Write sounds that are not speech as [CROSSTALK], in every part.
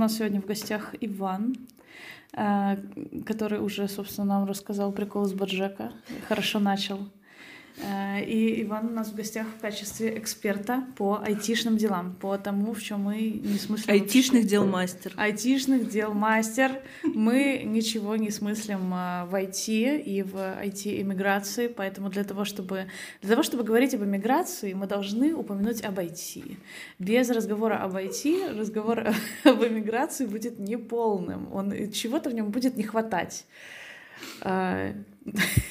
нас сегодня в гостях Иван, э, который уже, собственно, нам рассказал прикол с Баджека. Хорошо начал. Э, и Иван у нас в гостях в качестве эксперта по айтишным делам, по тому, в чем мы не смыслим. Айтишных дел мастер. Айтишных дел мастер. Мы ничего не смыслим э, в IT и в IT-иммиграции, поэтому для того, чтобы, для того, чтобы говорить об иммиграции, мы должны упомянуть об IT. Без разговора об IT разговор [LAUGHS] об иммиграции будет неполным. Он, чего-то в нем будет не хватать. [LAUGHS]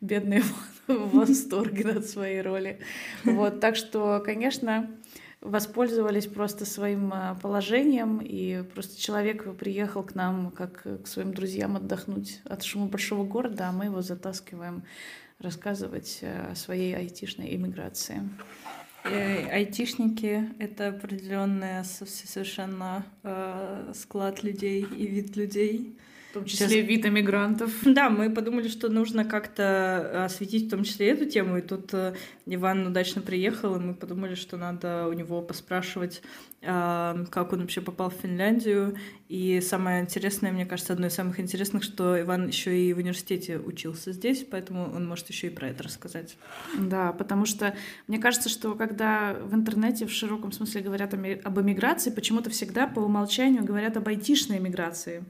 Бедный [LAUGHS] в восторге от своей роли. Вот, так что, конечно, воспользовались просто своим а, положением, и просто человек приехал к нам как к своим друзьям отдохнуть от шума большого города, а мы его затаскиваем рассказывать э, о своей айтишной иммиграции. Э, айтишники — это определенный совершенно э, склад людей и вид людей, в том числе Сейчас... вид эмигрантов. [LAUGHS] Да, мы подумали, что нужно как-то осветить в том числе эту тему. И тут э, Иван удачно приехал, и мы подумали, что надо у него поспрашивать, а, как он вообще попал в Финляндию. И самое интересное, мне кажется, одно из самых интересных, что Иван еще и в университете учился здесь, поэтому он может еще и про это рассказать. Да, потому что мне кажется, что когда в интернете в широком смысле говорят об эмиграции, почему-то всегда по умолчанию говорят об айтишной эмиграции.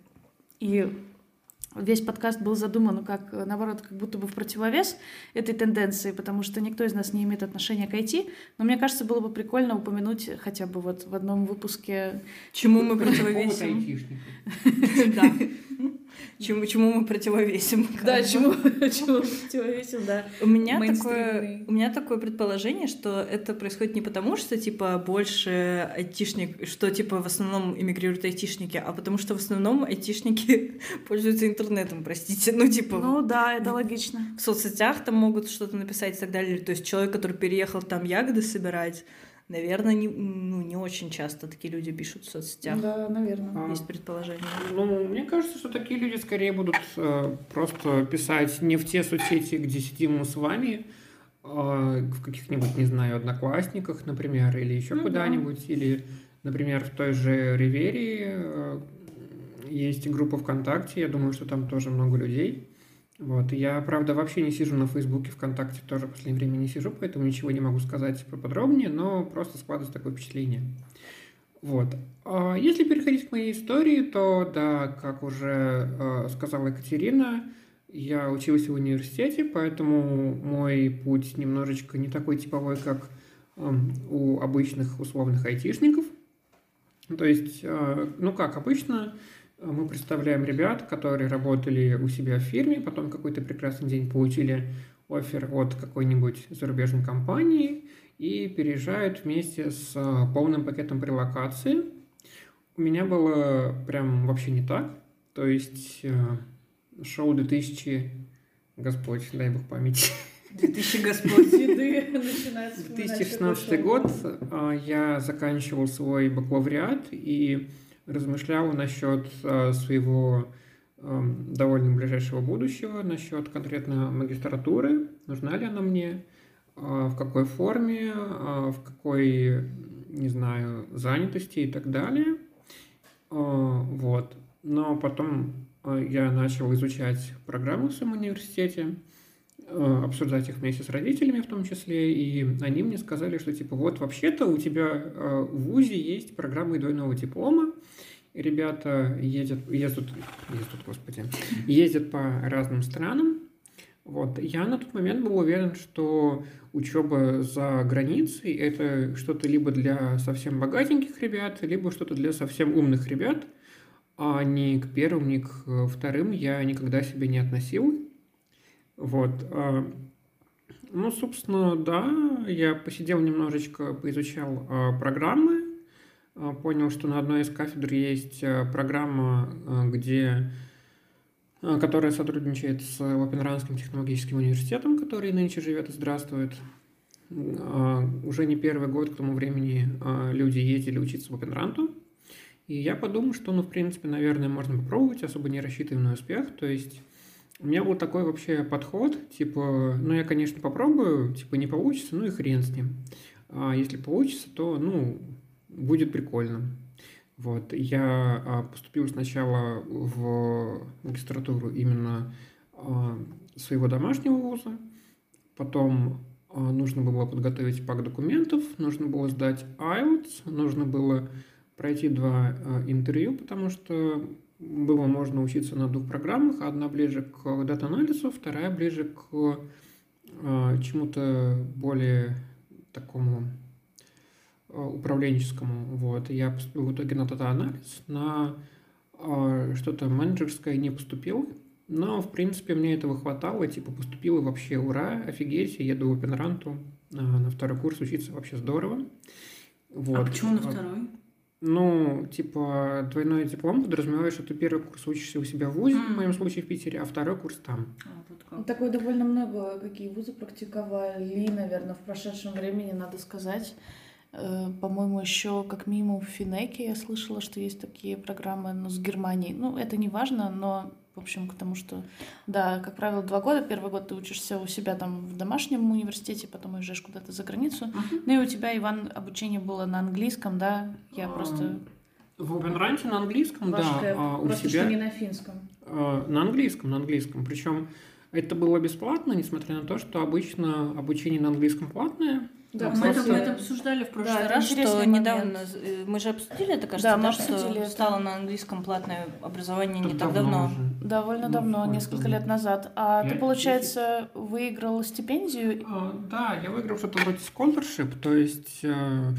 И весь подкаст был задуман как, наоборот, как будто бы в противовес этой тенденции, потому что никто из нас не имеет отношения к IT, но мне кажется, было бы прикольно упомянуть хотя бы вот в одном выпуске... Чему мы противовесим. [LAUGHS] Да. Чему, чему мы противовесим. Да, чему, [LAUGHS] чему противовесим, да. У меня, такое, у меня такое предположение, что это происходит не потому, что, типа, больше айтишник, что, типа, в основном эмигрируют айтишники, а потому что в основном айтишники [LAUGHS] пользуются интернетом, простите. Ну, типа... Ну, да, это логично. В соцсетях там могут что-то написать и так далее. То есть человек, который переехал там ягоды собирать, Наверное, не, ну, не очень часто такие люди пишут в соцсетях. Да, наверное. Есть предположение. Ну, мне кажется, что такие люди скорее будут э, просто писать не в те соцсети, где сидим мы с вами, э, в каких-нибудь, не знаю, одноклассниках, например, или еще ну, куда-нибудь, да. или, например, в той же Риверии э, есть группа ВКонтакте, я думаю, что там тоже много людей. Вот. Я, правда, вообще не сижу на Фейсбуке, ВКонтакте тоже в последнее время не сижу, поэтому ничего не могу сказать поподробнее, но просто складывается такое впечатление. Вот. А если переходить к моей истории, то, да, как уже э, сказала Екатерина, я учился в университете, поэтому мой путь немножечко не такой типовой, как э, у обычных условных айтишников. То есть, э, ну как обычно, мы представляем ребят, которые работали у себя в фирме, потом какой-то прекрасный день получили офер от какой-нибудь зарубежной компании и переезжают вместе с а, полным пакетом релокации. У меня было прям вообще не так. То есть а, шоу 2000, Господь, дай бог памяти. 2000 Господь. 2016 год а, я заканчивал свой бакалавриат и размышлял насчет э, своего э, довольно ближайшего будущего, насчет конкретно магистратуры, нужна ли она мне, э, в какой форме, в какой, не знаю, занятости и так далее. Вот. Но потом я начал изучать программы в своем университете, обсуждать их вместе с родителями в том числе, и они мне сказали, что типа вот вообще-то у тебя в ВУЗе есть программа двойного диплома, ребята ездят, ездят, ездят, господи, ездят по разным странам. Вот. Я на тот момент был уверен, что учеба за границей – это что-то либо для совсем богатеньких ребят, либо что-то для совсем умных ребят, а ни к первым, ни к вторым я никогда себя не относил. Вот. А, ну, собственно, да, я посидел немножечко, поизучал а, программы, понял, что на одной из кафедр есть э, программа, э, где э, которая сотрудничает с Лапенранским технологическим университетом, который нынче живет и здравствует. Уже не первый год к тому времени люди ездили учиться в Опенранту. И я подумал, что, ну, в принципе, наверное, можно попробовать, особо не рассчитывая на успех. То есть у меня был такой вообще подход, типа, ну, я, конечно, попробую, типа, не получится, ну и хрен с ним. А если получится, то, ну, будет прикольно. Вот, я а, поступил сначала в магистратуру именно а, своего домашнего вуза, потом а, нужно было подготовить пак документов, нужно было сдать IELTS, нужно было пройти два интервью, потому что было можно учиться на двух программах. Одна ближе к дата-анализу, вторая ближе к чему-то более такому управленческому. Вот. Я поступил в итоге на дата-анализ, на что-то менеджерское не поступил, но, в принципе, мне этого хватало, типа, поступил и вообще, ура, офигеть, еду в Опенранту на второй курс учиться, вообще здорово. Вот. А почему на второй? Ну, типа, двойной диплом подразумевает, что ты первый курс учишься у себя в ВУЗе, mm. в моем случае в Питере, а второй курс там. А, вот как. Такое довольно много, какие вузы практиковали, наверное, в прошедшем времени, надо сказать. Э, по-моему, еще как минимум в Финеке я слышала, что есть такие программы, но ну, с Германией. Ну, это не важно, но в общем, к тому, что, да, как правило, два года. Первый год ты учишься у себя там в домашнем университете, потом уезжаешь куда-то за границу. Uh-huh. Ну и у тебя, Иван, обучение было на английском, да? Я uh-huh. просто... В Обенранте на английском, Вашка, да. А у просто себя... что не на финском. А, на английском, на английском. Причем это было бесплатно, несмотря на то, что обычно обучение на английском платное. Да, мы, это, мы это обсуждали в прошлый да, раз, что момент. недавно э, мы же обсудили это, кажется, да, мы обсудили что стало на английском платное образование Тут не так давно. Уже. Довольно ну, давно, несколько лет назад. А я ты, получается, 10... выиграл стипендию? А, да, я выиграл что-то вроде scholarship, то есть э,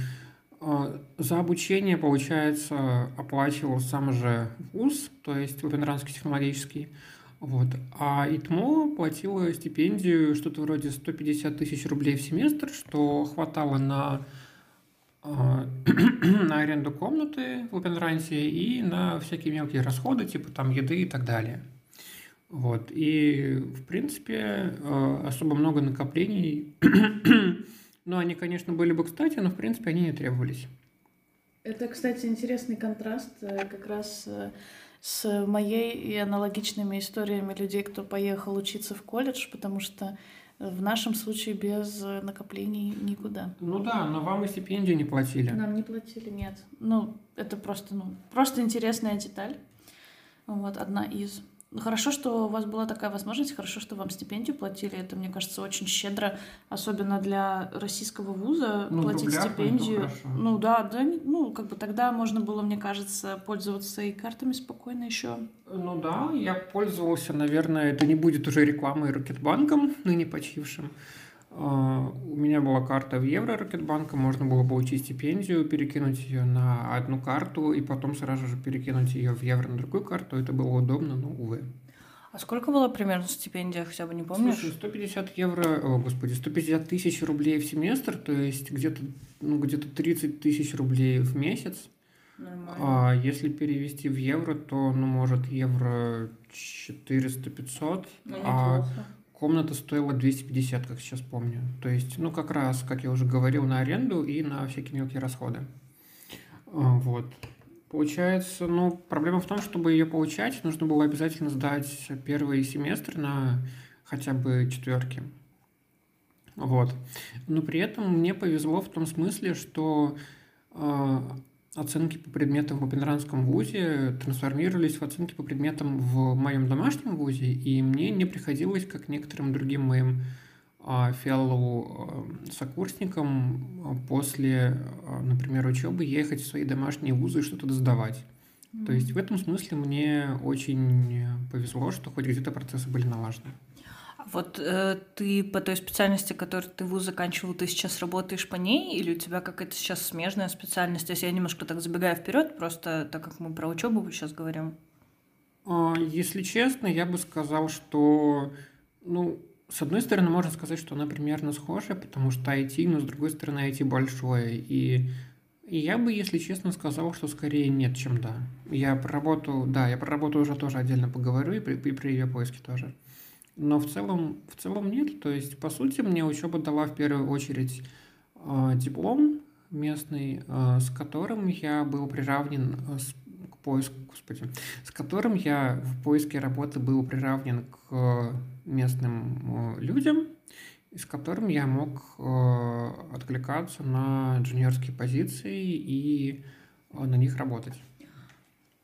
э, за обучение, получается, оплачивал сам же вуз, то есть Лапенранский технологический. Вот. А ИТМО платила стипендию что-то вроде 150 тысяч рублей в семестр, что хватало на, э, [CLEARS THROAT] на аренду комнаты в Опенрансе и на всякие мелкие расходы, типа там еды и так далее. Вот. И, в принципе, э, особо много накоплений. [CLEARS THROAT] ну, они, конечно, были бы кстати, но, в принципе, они не требовались. Это, кстати, интересный контраст э, как раз с моей и аналогичными историями людей, кто поехал учиться в колледж, потому что в нашем случае без накоплений никуда. Ну да, но вам и стипендию не платили. Нам не платили, нет. Ну, это просто, ну, просто интересная деталь. Вот, одна из. Хорошо, что у вас была такая возможность, хорошо, что вам стипендию платили. Это, мне кажется, очень щедро, особенно для российского вуза, ну, платить рублях, стипендию. Ну да, да, ну как бы тогда можно было, мне кажется, пользоваться и картами спокойно еще. Ну да, я пользовался, наверное, это не будет уже рекламой Рокетбанком, ныне почившим. А, у меня была карта в евро Рокетбанка, можно было получить стипендию, перекинуть ее на одну карту и потом сразу же перекинуть ее в евро на другую карту. Это было удобно, но увы. А сколько было примерно стипендия, хотя бы не помнишь? Слушай, 150 евро, о, господи, 150 тысяч рублей в семестр, то есть где-то ну, где-то 30 тысяч рублей в месяц. Нормально. А если перевести в евро, то, ну, может, евро 400-500. Ну, а комната стоила 250, как сейчас помню. То есть, ну, как раз, как я уже говорил, на аренду и на всякие мелкие расходы. А, вот. Получается, ну, проблема в том, чтобы ее получать, нужно было обязательно сдать первый семестр на хотя бы четверки. Вот. Но при этом мне повезло в том смысле, что э, оценки по предметам в Опенранском вузе трансформировались в оценки по предметам в моем домашнем вузе, и мне не приходилось, как некоторым другим моим а, фиалову а, сокурсникам а, после, например, учебы ехать в свои домашние вузы и что-то сдавать. Mm-hmm. То есть в этом смысле мне очень повезло, что хоть где-то процессы были налажены. Вот э, ты по той специальности, которую ты вуз заканчивал, ты сейчас работаешь по ней, или у тебя какая-то сейчас смежная специальность? Если я немножко так забегаю вперед, просто так как мы про учебу сейчас говорим. А, если честно, я бы сказал, что, ну, с одной стороны, можно сказать, что она примерно схожая, потому что IT, но с другой стороны, IT большое. И, и я бы, если честно, сказал, что скорее нет, чем да. Я про работу, да, я про работу уже тоже отдельно поговорю, и при, и при ее поиске тоже. Но в целом, в целом нет. То есть, по сути, мне учеба дала в первую очередь э, диплом местный, э, с которым я был приравнен э, с, к поиску, господи, с которым я в поиске работы был приравнен к местным э, людям, с которым я мог э, откликаться на джуниорские позиции и э, на них работать.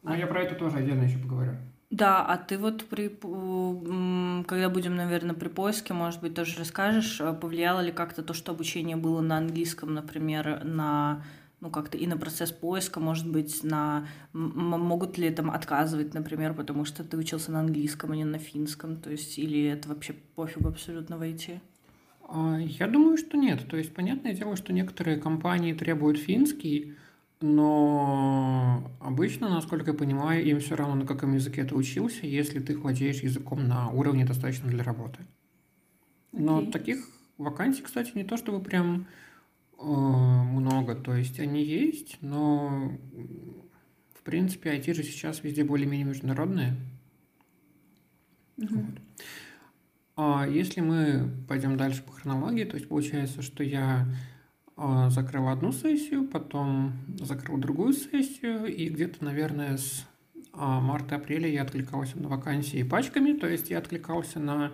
Но я про это тоже отдельно еще поговорю. Да, а ты вот при, когда будем, наверное, при поиске, может быть, тоже расскажешь, э, повлияло ли как-то то, что обучение было на английском, например, на ну, как-то и на процесс поиска, может быть, на могут ли там отказывать, например, потому что ты учился на английском, а не на финском, то есть, или это вообще пофигу абсолютно войти? А, я думаю, что нет. То есть, понятное дело, что некоторые компании требуют финский, но обычно, насколько я понимаю, им все равно, на каком языке ты учился, если ты владеешь языком на уровне достаточно для работы. Но okay. таких вакансий, кстати, не то чтобы прям э, много. То есть они есть, но в принципе IT же сейчас везде более-менее международные. Mm-hmm. Вот. А если мы пойдем дальше по хронологии, то есть получается, что я закрыл одну сессию, потом закрыл другую сессию, и где-то, наверное, с а, марта-апреля я откликался на вакансии пачками, то есть я откликался на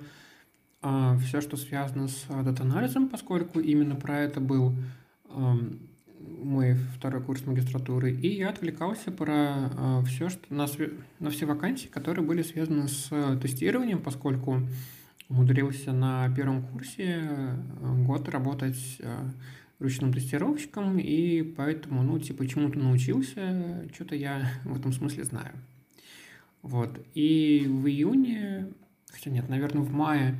а, все, что связано с дата-анализом, поскольку именно про это был мой второй курс магистратуры, и я отвлекался про все, что на, на все вакансии, которые были связаны с тестированием, поскольку умудрился на первом курсе год работать ручным тестировщиком, и поэтому, ну, типа, чему-то научился, что-то я [LAUGHS] в этом смысле знаю. Вот. И в июне, хотя нет, наверное, в мае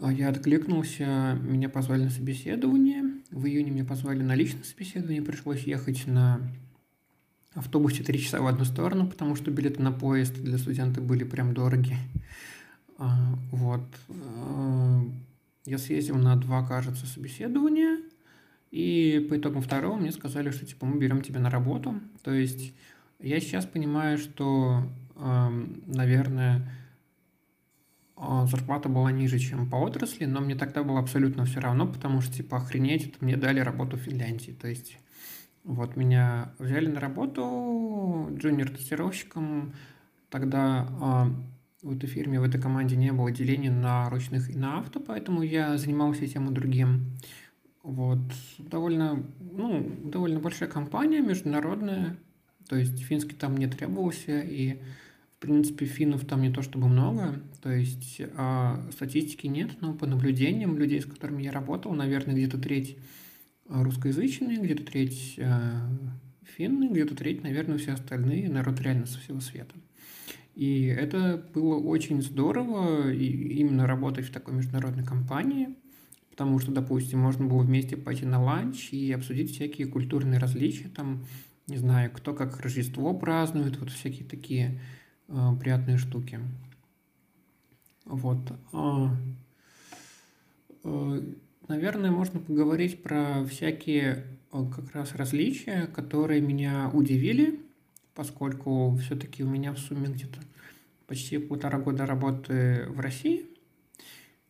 а, я откликнулся, меня позвали на собеседование. В июне меня позвали на личное собеседование, пришлось ехать на автобусе три часа в одну сторону, потому что билеты на поезд для студента были прям дороги. А, вот. А, я съездил на два, кажется, собеседования – и по итогам второго мне сказали, что типа мы берем тебя на работу. То есть я сейчас понимаю, что, э, наверное, а, зарплата была ниже, чем по отрасли, но мне тогда было абсолютно все равно, потому что, типа, охренеть, это мне дали работу в Финляндии. То есть, вот меня взяли на работу джуниор-тестировщиком. Тогда э, в этой фирме, в этой команде не было деления на ручных и на авто, поэтому я занимался тем и другим. Вот, довольно, ну, довольно большая компания, международная, то есть финский там не требовался, и, в принципе, финнов там не то чтобы много, то есть а, статистики нет, но по наблюдениям людей, с которыми я работал, наверное, где-то треть русскоязычные, где-то треть а, финны, где-то треть, наверное, все остальные, народ реально со всего света. И это было очень здорово, и именно работать в такой международной компании – потому что, допустим, можно было вместе пойти на ланч и обсудить всякие культурные различия, там, не знаю, кто как Рождество празднует, вот всякие такие э, приятные штуки. Вот. Э, э, наверное, можно поговорить про всякие э, как раз различия, которые меня удивили, поскольку все-таки у меня в сумме где-то почти полтора года работы в России,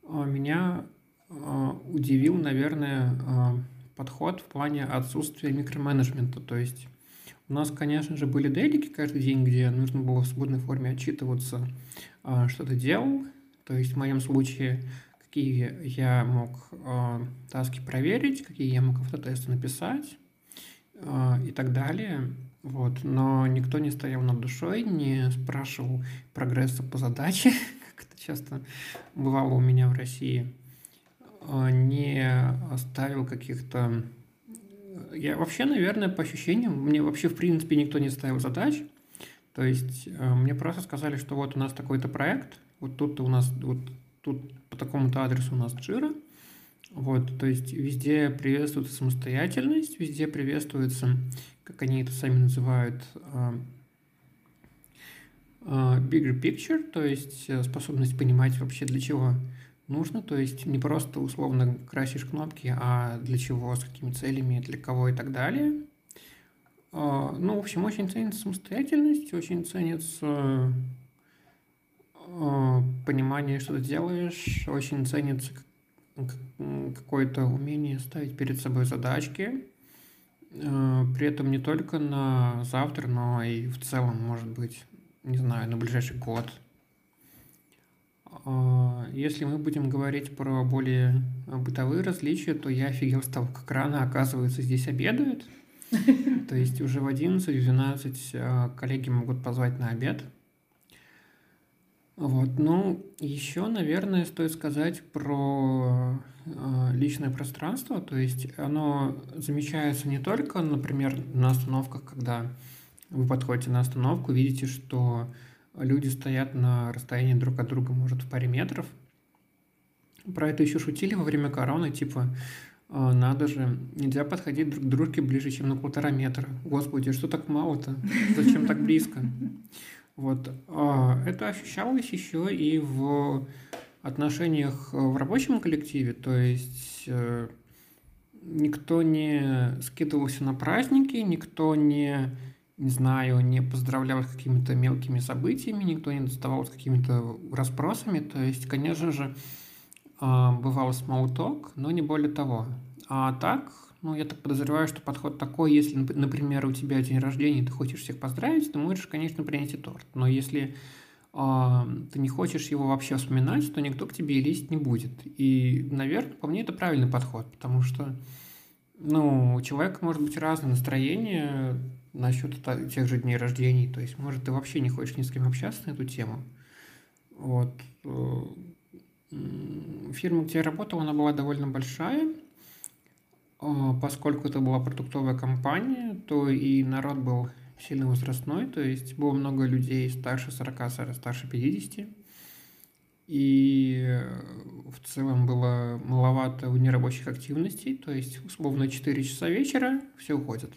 а меня а, удивил, наверное, а, подход в плане отсутствия микроменеджмента. То есть у нас, конечно же, были делики каждый день, где нужно было в свободной форме отчитываться, что ты делал. То есть в моем случае, какие я мог таски проверить, какие я мог автотесты написать и так далее. Вот. Но никто не стоял над душой, не спрашивал прогресса по задаче, [LAUGHS] как это часто бывало у меня в России. А, не оставил каких-то... Я вообще, наверное, по ощущениям, мне вообще, в принципе, никто не ставил задач. То есть а, мне просто сказали, что вот у нас такой-то проект, вот тут у нас, вот тут по такому-то адресу у нас джира. Вот, то есть везде приветствуется самостоятельность, везде приветствуется, как они это сами называют, а, bigger picture, то есть э, способность понимать вообще для чего нужно, то есть не просто условно красишь кнопки, а для чего, с какими целями, для кого и так далее. А, ну, в общем, очень ценится самостоятельность, очень ценится а, понимание, что ты делаешь, очень ценится какое-то умение ставить перед собой задачки, а, при этом не только на завтра, но и в целом, может быть, не знаю, на ближайший год – а, если мы будем говорить про более бытовые различия, то я офигел с того, как рано, оказывается, здесь обедают. [LAUGHS] То есть уже в 11-12 э, коллеги могут позвать на обед. Вот, ну, еще, наверное, стоит сказать про э, личное пространство. То есть оно замечается не только, например, на остановках, когда вы подходите на остановку, видите, что люди стоят на расстоянии друг от друга, может, в паре метров. Про это еще шутили во время короны, типа, «А, надо же, нельзя подходить друг к дружке ближе, чем на полтора метра. Господи, что так мало-то? Зачем так близко? Вот. А, это ощущалось еще и в отношениях в рабочем коллективе, то есть э, никто не скидывался на праздники, никто не, не знаю, не поздравлял с какими-то мелкими событиями, никто не доставал с какими-то расспросами, то есть, конечно же, а, бывал small но не более того. А так, ну, я так подозреваю, что подход такой, если, например, у тебя день рождения, ты хочешь всех поздравить, ты можешь, конечно, принести торт. Но если э, ты не хочешь его вообще вспоминать, то никто к тебе и лезть не будет. И, наверное, по мне это правильный подход, потому что, ну, у человека может быть разное настроение насчет тех же дней рождений. То есть, может, ты вообще не хочешь ни с кем общаться на эту тему. Вот. Э, фирма, где я работал, она была довольно большая, поскольку это была продуктовая компания, то и народ был сильно возрастной, то есть было много людей старше 40, старше 50. И в целом было маловато нерабочих активностей, то есть условно 4 часа вечера все уходят.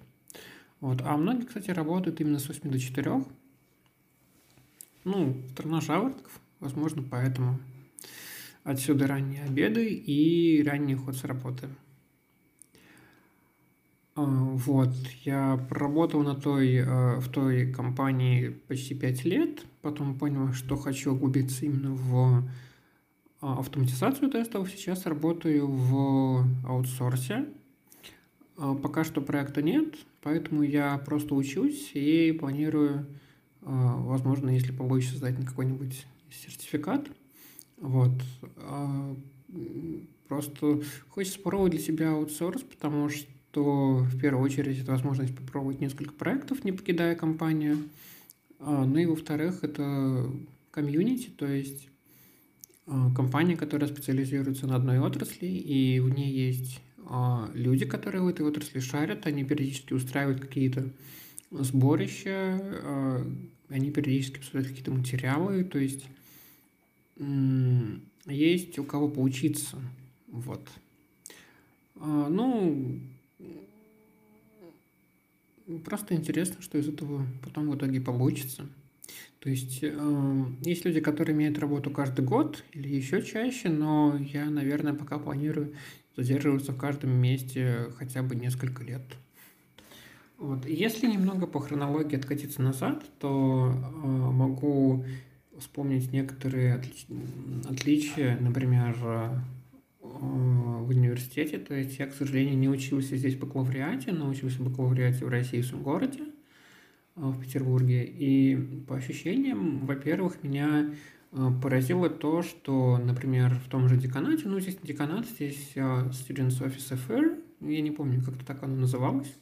Вот. А многие, кстати, работают именно с 8 до 4. Ну, страна жаворонков, возможно, поэтому отсюда ранние обеды и ранний уход с работы. А, вот, я проработал на той, а, в той компании почти пять лет, потом понял, что хочу углубиться именно в а, автоматизацию тестов. Сейчас работаю в аутсорсе. Пока что проекта нет, поэтому я просто учусь и планирую, возможно, если получится, сдать на какой-нибудь сертификат. Вот. Просто хочется попробовать для себя аутсорс, потому что то в первую очередь это возможность попробовать несколько проектов, не покидая компанию. А, ну и во-вторых, это комьюнити, то есть а, компания, которая специализируется на одной отрасли, и в ней есть а, люди, которые в этой отрасли шарят, они периодически устраивают какие-то сборища, они периодически обсуждают какие-то материалы, то есть есть у кого поучиться. Вот. Ну, Просто интересно, что из этого потом в итоге получится. То есть э, есть люди, которые имеют работу каждый год или еще чаще, но я, наверное, пока планирую задерживаться в каждом месте хотя бы несколько лет. Вот. Если немного по хронологии откатиться назад, то э, могу вспомнить некоторые отли... отличия, например, в университете. То есть я, к сожалению, не учился здесь в бакалавриате, но учился в бакалавриате в российском городе, э, в Петербурге. И по ощущениям, во-первых, меня э, поразило то, что, например, в том же деканате, ну, здесь деканат, здесь э, Students Office Affair, я не помню, как-то так оно называлось.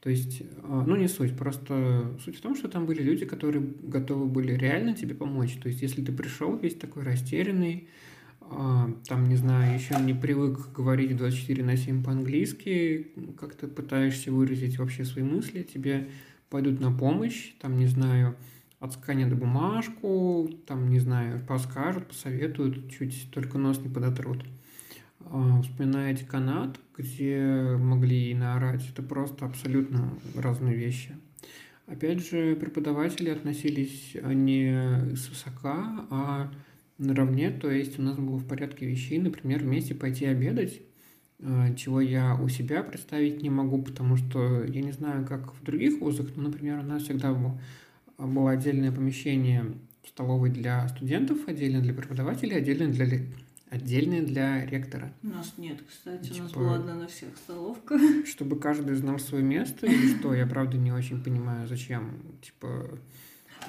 То есть, ну, не суть, просто суть в том, что там были люди, которые готовы были реально тебе помочь. То есть, если ты пришел весь такой растерянный, там, не знаю, еще не привык говорить 24 на 7 по-английски, как ты пытаешься выразить вообще свои мысли, тебе пойдут на помощь, там, не знаю, отсканят бумажку, там, не знаю, подскажут, посоветуют, чуть только нос не подотрут. А, вспоминаете канат, где могли и наорать, это просто абсолютно разные вещи. Опять же, преподаватели относились не с высока, а наравне, то есть у нас было в порядке вещей, например, вместе пойти обедать, э, чего я у себя представить не могу, потому что я не знаю, как в других вузах, но, например, у нас всегда было, было отдельное помещение столовой для студентов, отдельно для преподавателей, отдельно для отдельное для ректора. У нас нет, кстати, типа, у нас типа, была одна на всех столовка. Чтобы каждый знал свое место, или что, я правда не очень понимаю, зачем, типа,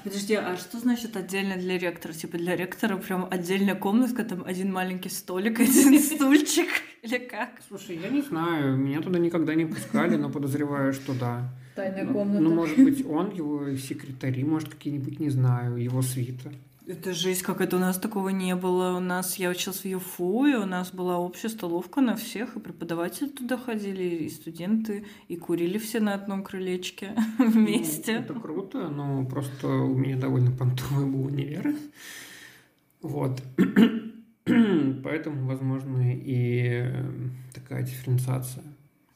Подожди, а что значит отдельно для ректора? Типа для ректора прям отдельная комнатка, там один маленький столик, [LAUGHS] один стульчик [LAUGHS] или как? Слушай, я не знаю, меня туда никогда не пускали, но подозреваю, что да. Тайная Ну, комната. Ну, может быть, он, его секретари, может, какие-нибудь, не знаю, его свита. Это жизнь, как это у нас такого не было. У нас, я училась в ЮФУ, и у нас была общая столовка на всех, и преподаватели туда ходили, и студенты, и курили все на одном крылечке [LAUGHS] вместе. Ну, это круто, но просто у меня довольно понтовый был универ. Вот. [CLEARS THROAT] Поэтому, возможно, и э, такая дифференциация.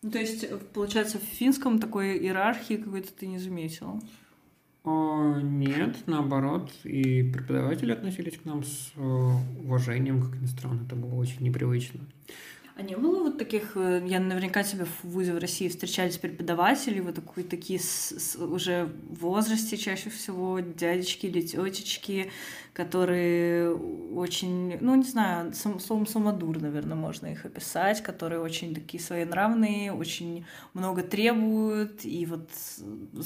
Ну, то есть, получается, в финском такой иерархии какой-то ты не заметил? О, нет, наоборот, и преподаватели относились к нам с э, уважением, как ни странно, это было очень непривычно. А не было вот таких, э, я наверняка тебе в ВУЗе в России встречались преподаватели, вот такие, такие с, с уже в возрасте чаще всего дядечки или тетечки, которые очень, ну не знаю, сам, словом самодур, наверное, можно их описать, которые очень такие своенравные, очень много требуют, и вот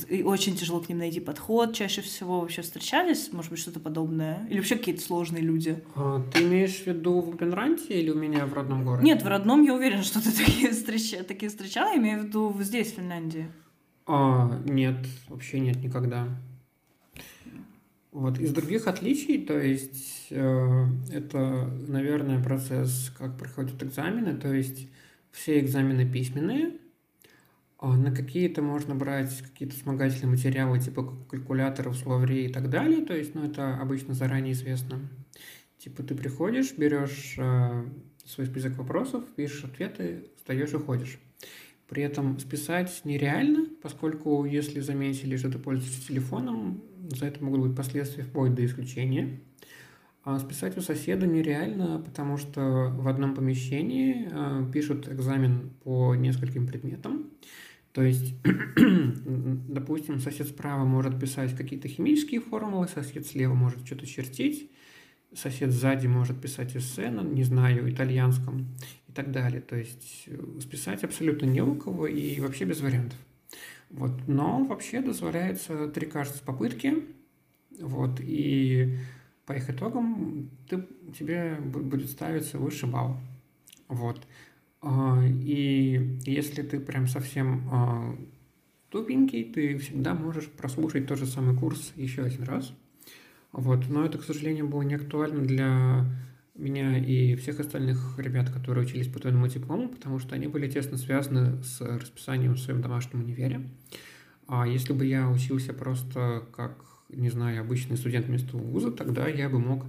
и очень тяжело к ним найти подход. Чаще всего вообще встречались, может быть, что-то подобное? Или вообще какие-то сложные люди? А, ты имеешь в виду в Опенранте или у меня в родном городе? Нет, в родном я уверена, что ты такие, встреча... такие встречала, я имею в виду здесь, в Финляндии. А, нет, вообще нет никогда. Вот из других отличий, то есть э, это, наверное, процесс, как проходят экзамены, то есть все экзамены письменные, а на какие-то можно брать какие-то вспомогательные материалы, типа калькуляторов, словарей и так далее, то есть, ну, это обычно заранее известно. Типа ты приходишь, берешь э, свой список вопросов, пишешь ответы, встаешь и ходишь. При этом списать нереально, поскольку если заметили, что ты пользуешься телефоном, за это могут быть последствия вплоть до исключения. А списать у соседа нереально, потому что в одном помещении э, пишут экзамен по нескольким предметам. То есть, [CLEARS THROAT] допустим, сосед справа может писать какие-то химические формулы, сосед слева может что-то чертить, сосед сзади может писать эссе на, не знаю, итальянском и так далее. То есть э, списать абсолютно не у кого и вообще без вариантов. Вот. Но вообще дозволяется три, кажется, попытки. Вот. И по их итогам ты, тебе будет ставиться высший балл. Вот. А, и если ты прям совсем а, тупенький, ты всегда можешь прослушать тот же самый курс еще один раз. Вот. Но это, к сожалению, было не актуально для меня и всех остальных ребят, которые учились по твоему диплому, потому что они были тесно связаны с расписанием в своем домашнем универе. А если бы я учился просто как, не знаю, обычный студент вместо вуза, тогда я бы мог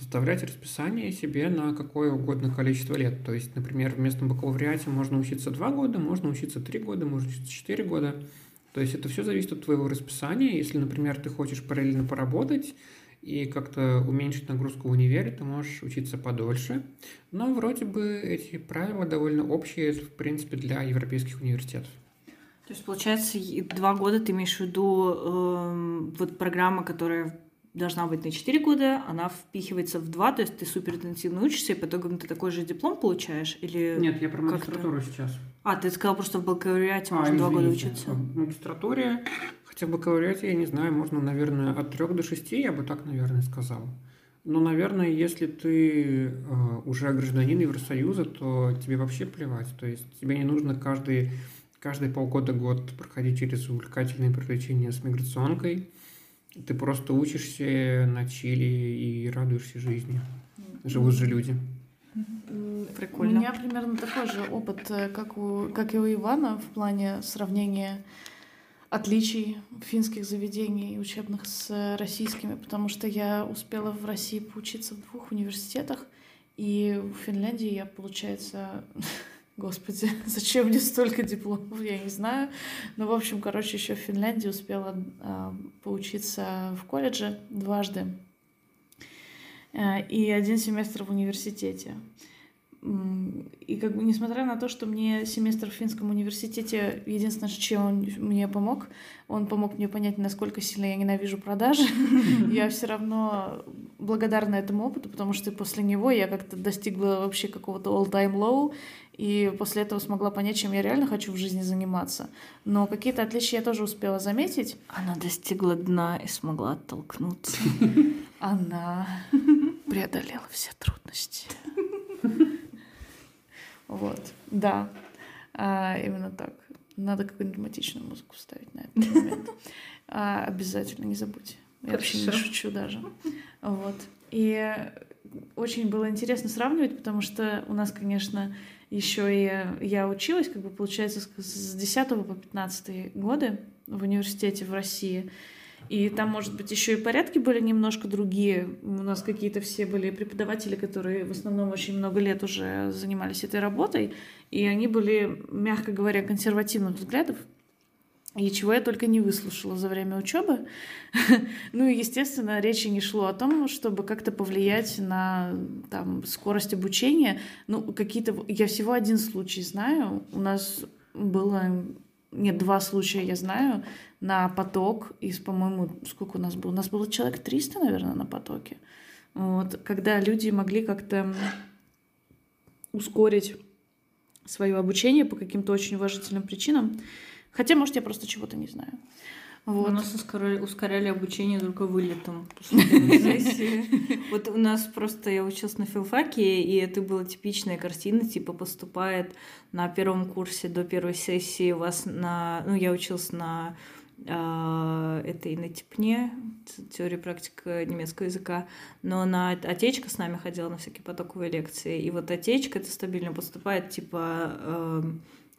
составлять расписание себе на какое угодно количество лет. То есть, например, в местном бакалавриате можно учиться 2 года, можно учиться 3 года, можно учиться 4 года. То есть это все зависит от твоего расписания. Если, например, ты хочешь параллельно поработать и как-то уменьшить нагрузку в универе, ты можешь учиться подольше. Но вроде бы эти правила довольно общие, в принципе, для европейских университетов. То есть, получается, два года ты имеешь в виду э, вот программа, которая должна быть на 4 года, она впихивается в 2, то есть ты супер интенсивно учишься, и по итогам ты такой же диплом получаешь? Или Нет, я про магистратуру сейчас. А, ты сказал просто в бакалавриате можно а, 2 года учиться. В магистратуре, хотя в бакалавриате, я не знаю, можно, наверное, от 3 до 6, я бы так, наверное, сказал. Но, наверное, если ты э, уже гражданин Евросоюза, то тебе вообще плевать. То есть тебе не нужно каждый, каждые полгода-год проходить через увлекательные приключения с миграционкой ты просто учишься на чили и радуешься жизни. Живут же люди. Прикольно. У меня примерно такой же опыт, как, у, как и у Ивана, в плане сравнения отличий финских заведений учебных с российскими, потому что я успела в России поучиться в двух университетах, и в Финляндии я, получается, [LAUGHS] Господи, [LAUGHS] зачем мне столько дипломов, я не знаю. Но, в общем, короче, еще в Финляндии успела э, поучиться в колледже дважды э, и один семестр в университете. И как бы, несмотря на то, что мне семестр в финском университете, единственное, чем он мне помог, он помог мне понять, насколько сильно я ненавижу продажи. [LAUGHS] Я все равно благодарна этому опыту, потому что после него я как-то достигла вообще какого-то all-time low, и после этого смогла понять, чем я реально хочу в жизни заниматься. Но какие-то отличия я тоже успела заметить. Она достигла дна и смогла оттолкнуться. Она преодолела все трудности. [LAUGHS] Вот, да, а, именно так. Надо какую-нибудь драматичную музыку вставить на этот [LAUGHS] момент. А, обязательно, не забудьте. Я вообще не шучу даже. Вот. И очень было интересно сравнивать, потому что у нас, конечно, еще и я училась, как бы получается, с 10 по 15 годы в университете в России. И там, может быть, еще и порядки были немножко другие. У нас какие-то все были преподаватели, которые в основном очень много лет уже занимались этой работой, и они были, мягко говоря, консервативных взглядов. И чего я только не выслушала за время учебы. [LAUGHS] ну и, естественно, речи не шло о том, чтобы как-то повлиять на там, скорость обучения. Ну, какие-то... Я всего один случай знаю. У нас было... Нет, два случая я знаю на поток из, по-моему, сколько у нас было? У нас было человек 300, наверное, на потоке. Вот, когда люди могли как-то ускорить свое обучение по каким-то очень уважительным причинам. Хотя, может, я просто чего-то не знаю. Вот. У нас ускоряли, ускоряли обучение только вылетом. Вот у нас просто я училась на филфаке, и это была типичная картина, типа поступает на первом курсе до первой сессии у вас на... Ну, я училась на э, этой на ТИПНе, теория практика немецкого языка, но на отечка с нами ходила на всякие потоковые лекции, и вот отечка это стабильно поступает, типа э,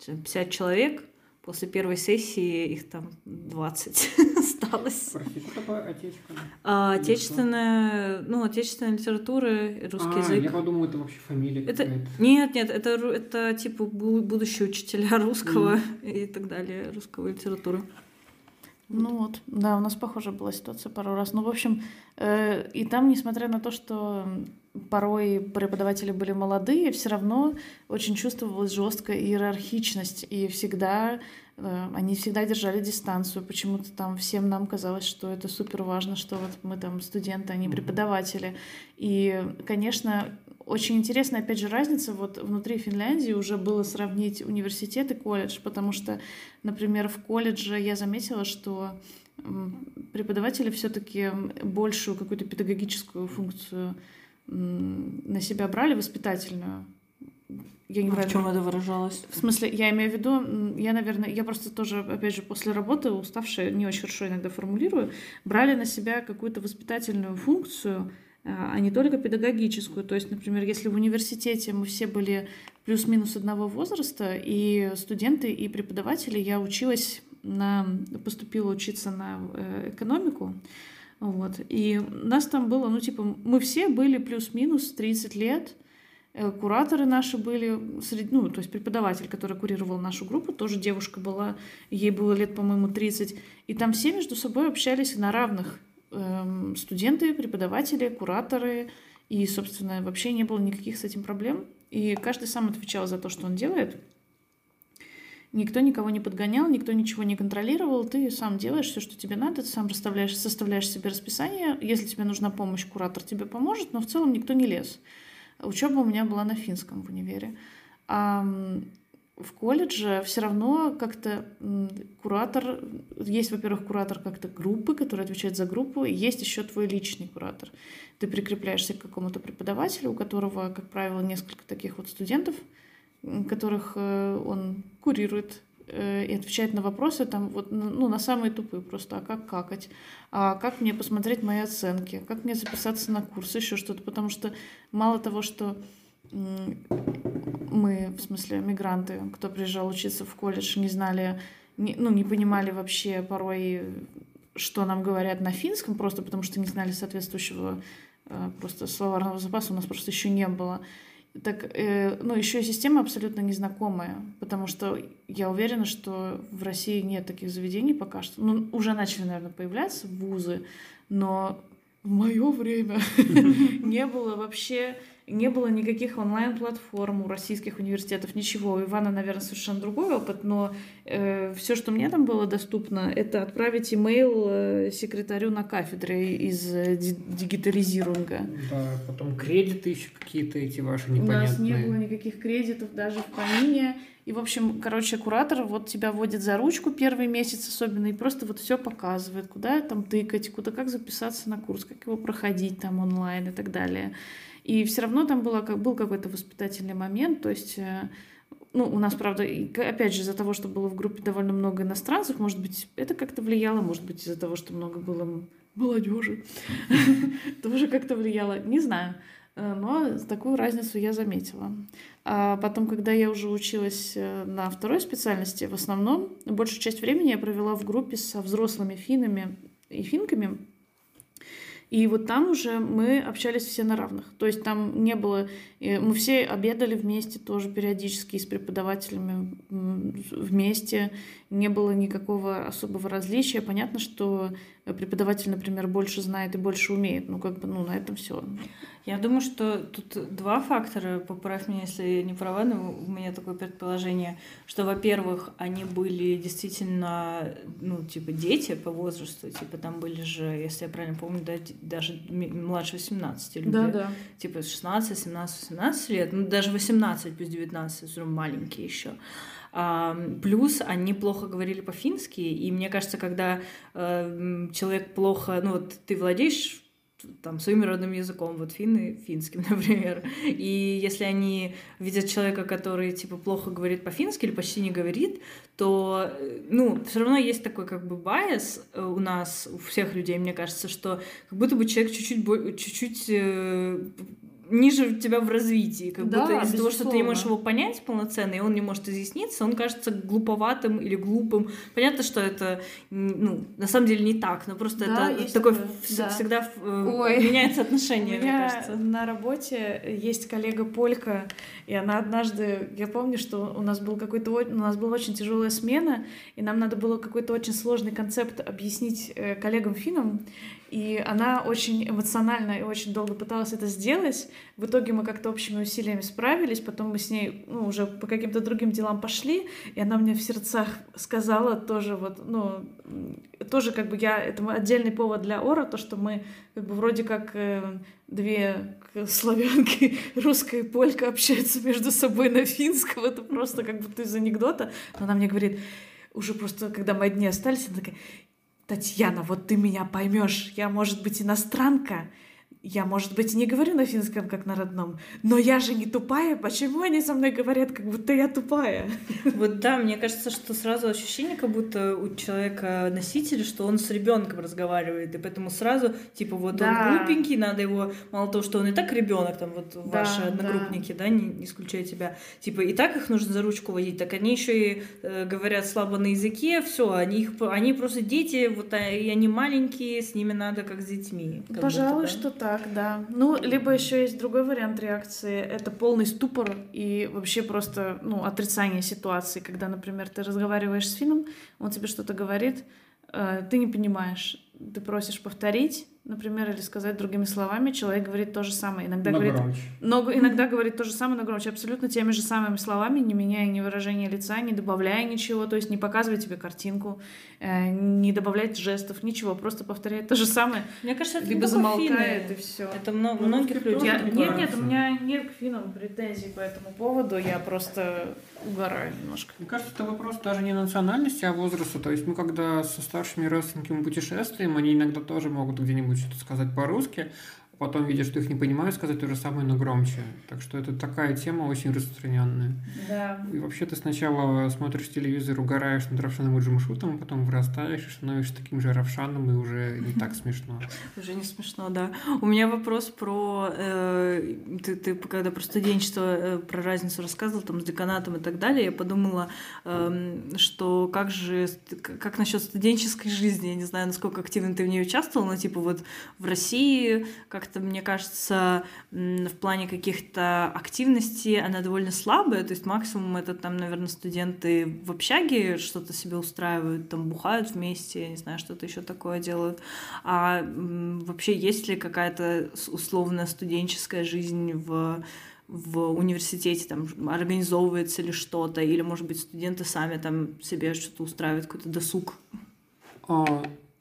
50 человек, После первой сессии их там 20 [LAUGHS] осталось. Отечественная? А, отечественная, ну, отечественная литература, русский а, язык. я подумал, это вообще фамилия это, Нет, нет, это, это типа будущие учителя [LAUGHS] русского mm. и так далее, русского литературы. Ну вот, да, у нас похожая была ситуация пару раз. Ну, в общем, э, и там, несмотря на то, что порой преподаватели были молодые, все равно очень чувствовалась жесткая иерархичность, и всегда э, они всегда держали дистанцию. Почему-то там всем нам казалось, что это супер важно, что вот мы там студенты, а не преподаватели. И, конечно, очень интересная, опять же, разница вот внутри Финляндии уже было сравнить университет и колледж, потому что, например, в колледже я заметила, что преподаватели все-таки большую какую-то педагогическую функцию на себя брали, воспитательную. Я не а в чем это выражалось? В смысле, я имею в виду, я, наверное, я просто тоже, опять же, после работы, уставшая, не очень хорошо иногда формулирую, брали на себя какую-то воспитательную функцию, а не только педагогическую. То есть, например, если в университете мы все были плюс-минус одного возраста, и студенты, и преподаватели, я училась на, поступила учиться на э, экономику, вот, и нас там было, ну, типа, мы все были плюс-минус 30 лет, э, Кураторы наши были, ну, то есть преподаватель, который курировал нашу группу, тоже девушка была, ей было лет, по-моему, 30. И там все между собой общались на равных. Эм, студенты, преподаватели, кураторы. И, собственно, вообще не было никаких с этим проблем. И каждый сам отвечал за то, что он делает. Никто никого не подгонял, никто ничего не контролировал. Ты сам делаешь все, что тебе надо, ты сам расставляешь, составляешь себе расписание. Если тебе нужна помощь, куратор тебе поможет, но в целом никто не лез. Учеба у меня была на финском в универе. В колледже все равно как-то куратор, есть, во-первых, куратор как-то группы, который отвечает за группу, и есть еще твой личный куратор. Ты прикрепляешься к какому-то преподавателю, у которого, как правило, несколько таких вот студентов, которых э, он курирует э, и отвечает на вопросы там вот ну на самые тупые просто а как какать? А как мне посмотреть мои оценки? Как мне записаться на курс? Еще что-то потому что мало того что мы, в смысле, мигранты, кто приезжал учиться в колледж, не знали, не, ну, не понимали вообще порой, что нам говорят на финском, просто потому что не знали соответствующего э, просто словарного запаса, у нас просто еще не было. Так, э, ну, еще и система абсолютно незнакомая, потому что я уверена, что в России нет таких заведений пока что. Ну, уже начали, наверное, появляться вузы, но в мое время [LAUGHS] не было вообще не было никаких онлайн-платформ у российских университетов, ничего. У Ивана, наверное, совершенно другой опыт, но э, все, что мне там было доступно, это отправить имейл э, секретарю на кафедре из э, дигитализирунга. Да, потом кредиты еще какие-то эти ваши непонятные. У нас не было никаких кредитов даже в помине. И, в общем, короче, куратор вот тебя вводит за ручку первый месяц особенно и просто вот все показывает, куда там тыкать, куда как записаться на курс, как его проходить там онлайн и так далее. И все равно там было, как, был какой-то воспитательный момент, то есть э, ну, у нас, правда, опять же, из-за того, что было в группе довольно много иностранцев, может быть, это как-то влияло, может быть, из-за того, что много было молодежи, [LAUGHS] тоже как-то влияло, не знаю. Э, но такую разницу я заметила. А потом, когда я уже училась э, на второй специальности, в основном большую часть времени я провела в группе со взрослыми финами и финками, и вот там уже мы общались все на равных. То есть там не было... Э, мы все обедали вместе тоже периодически с преподавателями вместе. Не было никакого особого различия. Понятно, что преподаватель, например, больше знает и больше умеет. Ну, как бы, ну, на этом все. Я думаю, что тут два фактора, поправь меня, если я не права, но у меня такое предположение, что, во-первых, они были действительно, ну, типа, дети по возрасту, типа, там были же, если я правильно помню, да, даже младше 18 люди. Да, да. Типа, 16, 17, 18 лет, ну, даже 18 плюс 19, все маленькие еще. Плюс они плохо говорили по-фински, и мне кажется, когда э, человек плохо, ну вот ты владеешь там, своим родным языком, вот финны финским, [LAUGHS] например. И если они видят человека, который, типа, плохо говорит по-фински или почти не говорит, то, э, ну, все равно есть такой, как бы, байс э, у нас, у всех людей, мне кажется, что как будто бы человек чуть-чуть, чуть-чуть э, ниже тебя в развитии, как да, будто из-за того, что ты не можешь его понять полноценно, и он не может изъясниться, он кажется глуповатым или глупым. Понятно, что это, ну, на самом деле не так, но просто да, это такое да. всегда э, Ой. меняется [LAUGHS] отношение, У меня мне кажется. на работе есть коллега Полька, и она однажды, я помню, что у нас был какой-то, у нас была очень тяжелая смена, и нам надо было какой-то очень сложный концепт объяснить э, коллегам финам, и она очень эмоционально и очень долго пыталась это сделать. В итоге мы как-то общими усилиями справились. Потом мы с ней ну, уже по каким-то другим делам пошли. И она мне в сердцах сказала тоже вот, ну, тоже как бы я... Это отдельный повод для Ора, то, что мы как бы вроде как э, две славянки, [LAUGHS] русская и полька общаются между собой на финском. Это просто как будто из анекдота. Но она мне говорит, уже просто, когда мы одни остались, она такая, Татьяна, вот ты меня поймешь, я, может быть, иностранка, я, может быть, не говорю на финском как на родном, но я же не тупая. Почему они со мной говорят, как будто я тупая? Вот да, мне кажется, что сразу ощущение, как будто у человека носителя, что он с ребенком разговаривает, и поэтому сразу, типа, вот да. он глупенький, надо его, мало того, что он и так ребенок, там вот да, ваши одногруппники, да, да не, не исключая тебя, типа, и так их нужно за ручку водить, так они еще и э, говорят слабо на языке, все, они их, они просто дети, вот а, и они маленькие, с ними надо как с детьми. Как Пожалуй, будто, да? что так так, да. Ну, либо еще есть другой вариант реакции. Это полный ступор и вообще просто, ну, отрицание ситуации, когда, например, ты разговариваешь с финном, он тебе что-то говорит, э, ты не понимаешь, ты просишь повторить, например, или сказать другими словами, человек говорит то же самое. Иногда но говорит, громче. Но, иногда говорит то же самое, но громче. Абсолютно теми же самыми словами, не меняя ни выражения лица, не добавляя ничего, то есть не показывая тебе картинку, э, не добавлять жестов, ничего, просто повторяет то же самое. Мне кажется, это либо замолкает и все. Это много, многих людей. Я, нет, нет, у меня нет к финам претензий по этому поводу, я просто угораю немножко. Мне кажется, это вопрос даже не национальности, а возраста. То есть мы когда со старшими родственниками путешествуем, они иногда тоже могут где-нибудь что-то сказать по-русски, потом видя, что их не понимают, сказать то же самое, но громче. Так что это такая тема очень распространенная. Да. И вообще ты сначала смотришь телевизор, угораешь над Равшаном и Джамшутом, потом вырастаешь и становишься таким же Равшаном, и уже не так смешно. [LAUGHS] Уже не смешно, да. У меня вопрос про... Э, ты, ты когда про студенчество, э, про разницу рассказывал, там, с деканатом и так далее, я подумала, эм, что как же... Как насчет студенческой жизни? Я не знаю, насколько активно ты в ней участвовал, но, типа, вот в России как как-то, мне кажется, в плане каких-то активностей она довольно слабая. То есть максимум это там, наверное, студенты в общаге что-то себе устраивают, там бухают вместе, я не знаю, что-то еще такое делают. А вообще есть ли какая-то условная студенческая жизнь в в университете там организовывается ли что-то, или, может быть, студенты сами там себе что-то устраивают, какой-то досуг?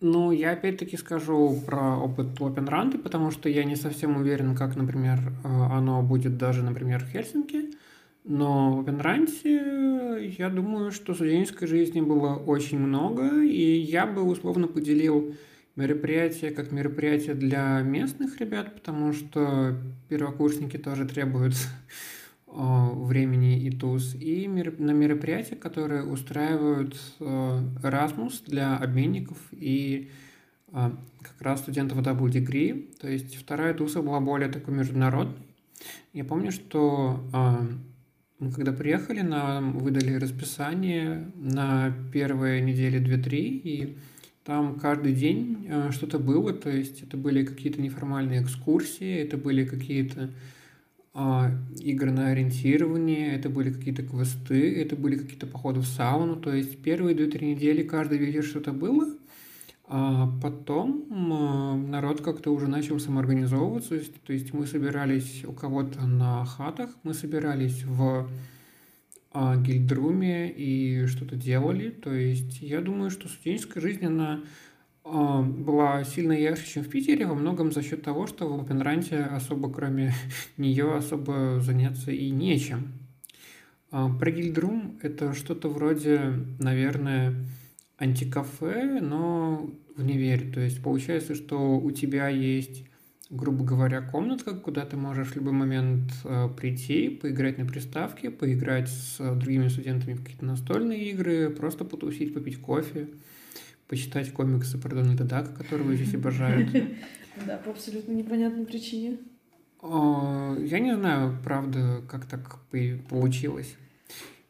Ну, я опять-таки скажу про опыт Run, потому что я не совсем уверен, как, например, а, оно будет даже, например, в Хельсинки. Но в Run я думаю, что студенческой жизни было очень много, и я бы условно поделил мероприятие как мероприятие для местных ребят, потому что первокурсники тоже требуют времени и туз, и на мероприятия, которые устраивают Erasmus для обменников и как раз студентов Double Degree. То есть вторая туса была более такой международной. Я помню, что мы когда приехали, нам выдали расписание на первые недели 2-3, и там каждый день э, что-то было, то есть это были какие-то неформальные экскурсии, это были какие-то а, игры на ориентирование, это были какие-то квесты, это были какие-то походы в сауну, то есть первые две-три недели каждый вечер что-то было, а потом народ как-то уже начал самоорганизовываться, то есть, то есть мы собирались у кого-то на хатах, мы собирались в а, гильдруме и что-то делали. То есть я думаю, что студенческая жизнь, она была сильно ярче, чем в Питере, во многом за счет того, что в Опенранте особо кроме [LAUGHS] нее особо заняться и нечем. А, про гильдрум это что-то вроде, наверное, антикафе, но в невере. То есть получается, что у тебя есть грубо говоря, комнатка, куда ты можешь в любой момент э, прийти, поиграть на приставке, поиграть с другими студентами в какие-то настольные игры, просто потусить, попить кофе, почитать комиксы про Дональда Дака, которого здесь обожают. [LAUGHS] Да, по абсолютно непонятной причине. Я не знаю, правда, как так получилось.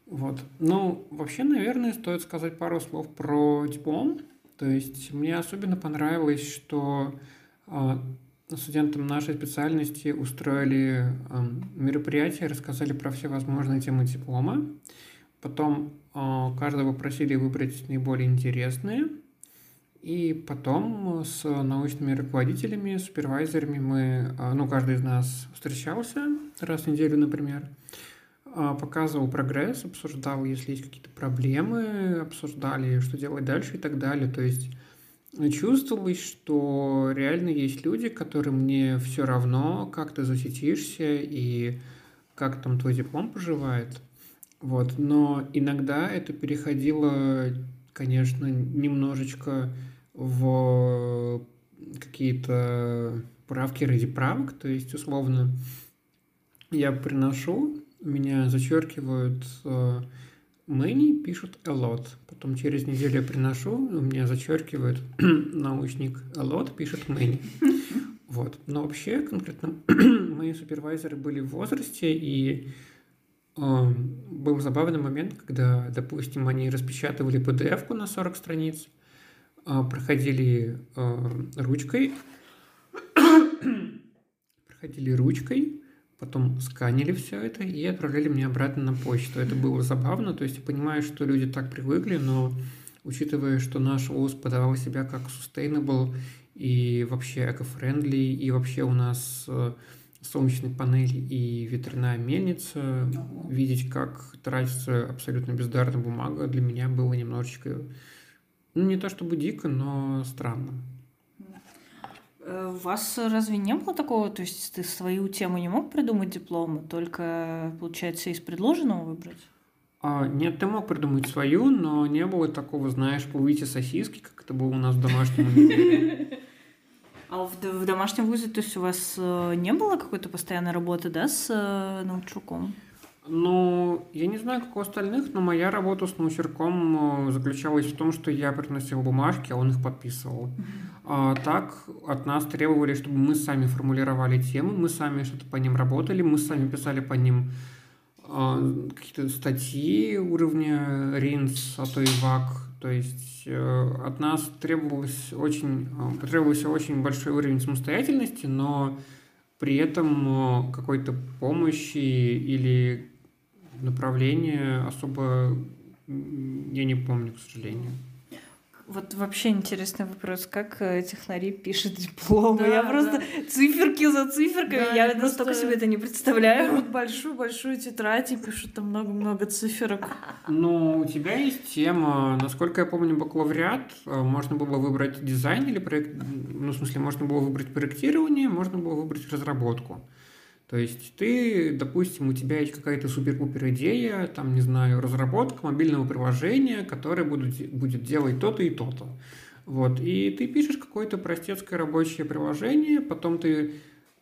Вот. Ну, вообще, наверное, стоит сказать пару слов про диплом. То есть мне особенно понравилось, что а, студентам нашей специальности устроили мероприятие, рассказали про все возможные темы диплома. Потом а, каждого попросили выбрать наиболее интересные. И потом с научными руководителями, супервайзерами мы, а, ну, каждый из нас встречался раз в неделю, например, а, показывал прогресс, обсуждал, если есть какие-то проблемы, обсуждали, что делать дальше и так далее. То есть чувствовалось, что реально есть люди, которым мне все равно, как ты защитишься и как там твой диплом поживает. Вот. Но иногда это переходило, конечно, немножечко в какие-то правки ради правок. То есть, условно, я приношу, меня зачеркивают э, Мэни пишут a lot. Потом через неделю я приношу, у меня зачеркивает [CLEARS THROAT] научник a lot, пишет Мэни. [LAUGHS] Вот. Но вообще, конкретно, [CLEARS THROAT] мои супервайзеры были в возрасте, и э, был забавный момент, когда, допустим, они распечатывали PDF-ку на 40 страниц, э, проходили э, ручкой, [COUGHS] проходили ручкой, потом сканили все это и отправляли мне обратно на почту. Это было забавно, то есть я понимаю, что люди так привыкли, но учитывая, что наш ВУЗ подавал себя как sustainable и вообще эко-френдли, и вообще у нас э, солнечные панели и ветряная мельница, видеть, как тратится абсолютно бездарная бумага, для меня было немножечко, ну, не то чтобы дико, но странно. Э, у вас разве не было такого, то есть ты свою тему не мог придумать диплом, только, получается, из предложенного выбрать? А, нет, ты мог придумать свою, но не было такого, знаешь, увидите сосиски, как это было у нас в домашнем универе. [LAUGHS] А в, в домашнем вузе, то есть у вас э, не было какой-то постоянной работы, да, с э, научруком? Ну, я не знаю, как у остальных, но моя работа с научерком э, заключалась в том, что я приносил бумажки, а он их подписывал. А так от нас требовали, чтобы мы сами формулировали темы, мы сами что-то по ним работали, мы сами писали по ним э, какие-то статьи уровня РИНС, а то и ВАК. То есть э, от нас требовалось очень, э, потребовался очень большой уровень самостоятельности, но при этом э, какой-то помощи или направления особо я не помню, к сожалению. Вот вообще интересный вопрос, как э, технари пишет дипломы. Да, я просто да. циферки за циферками, да, я настолько себе это не представляю. Вот большую-большую тетрадь и пишут там много-много циферок. Ну, у тебя есть тема, насколько я помню, бакалавриат, э, можно было выбрать дизайн или проект, ну, в смысле, можно было выбрать проектирование, можно было выбрать разработку. То есть ты, допустим, у тебя есть какая-то супер-пупер идея, там, не знаю, разработка мобильного приложения, которое будет, будет делать то-то и то-то. Вот, и ты пишешь какое-то простецкое рабочее приложение, потом ты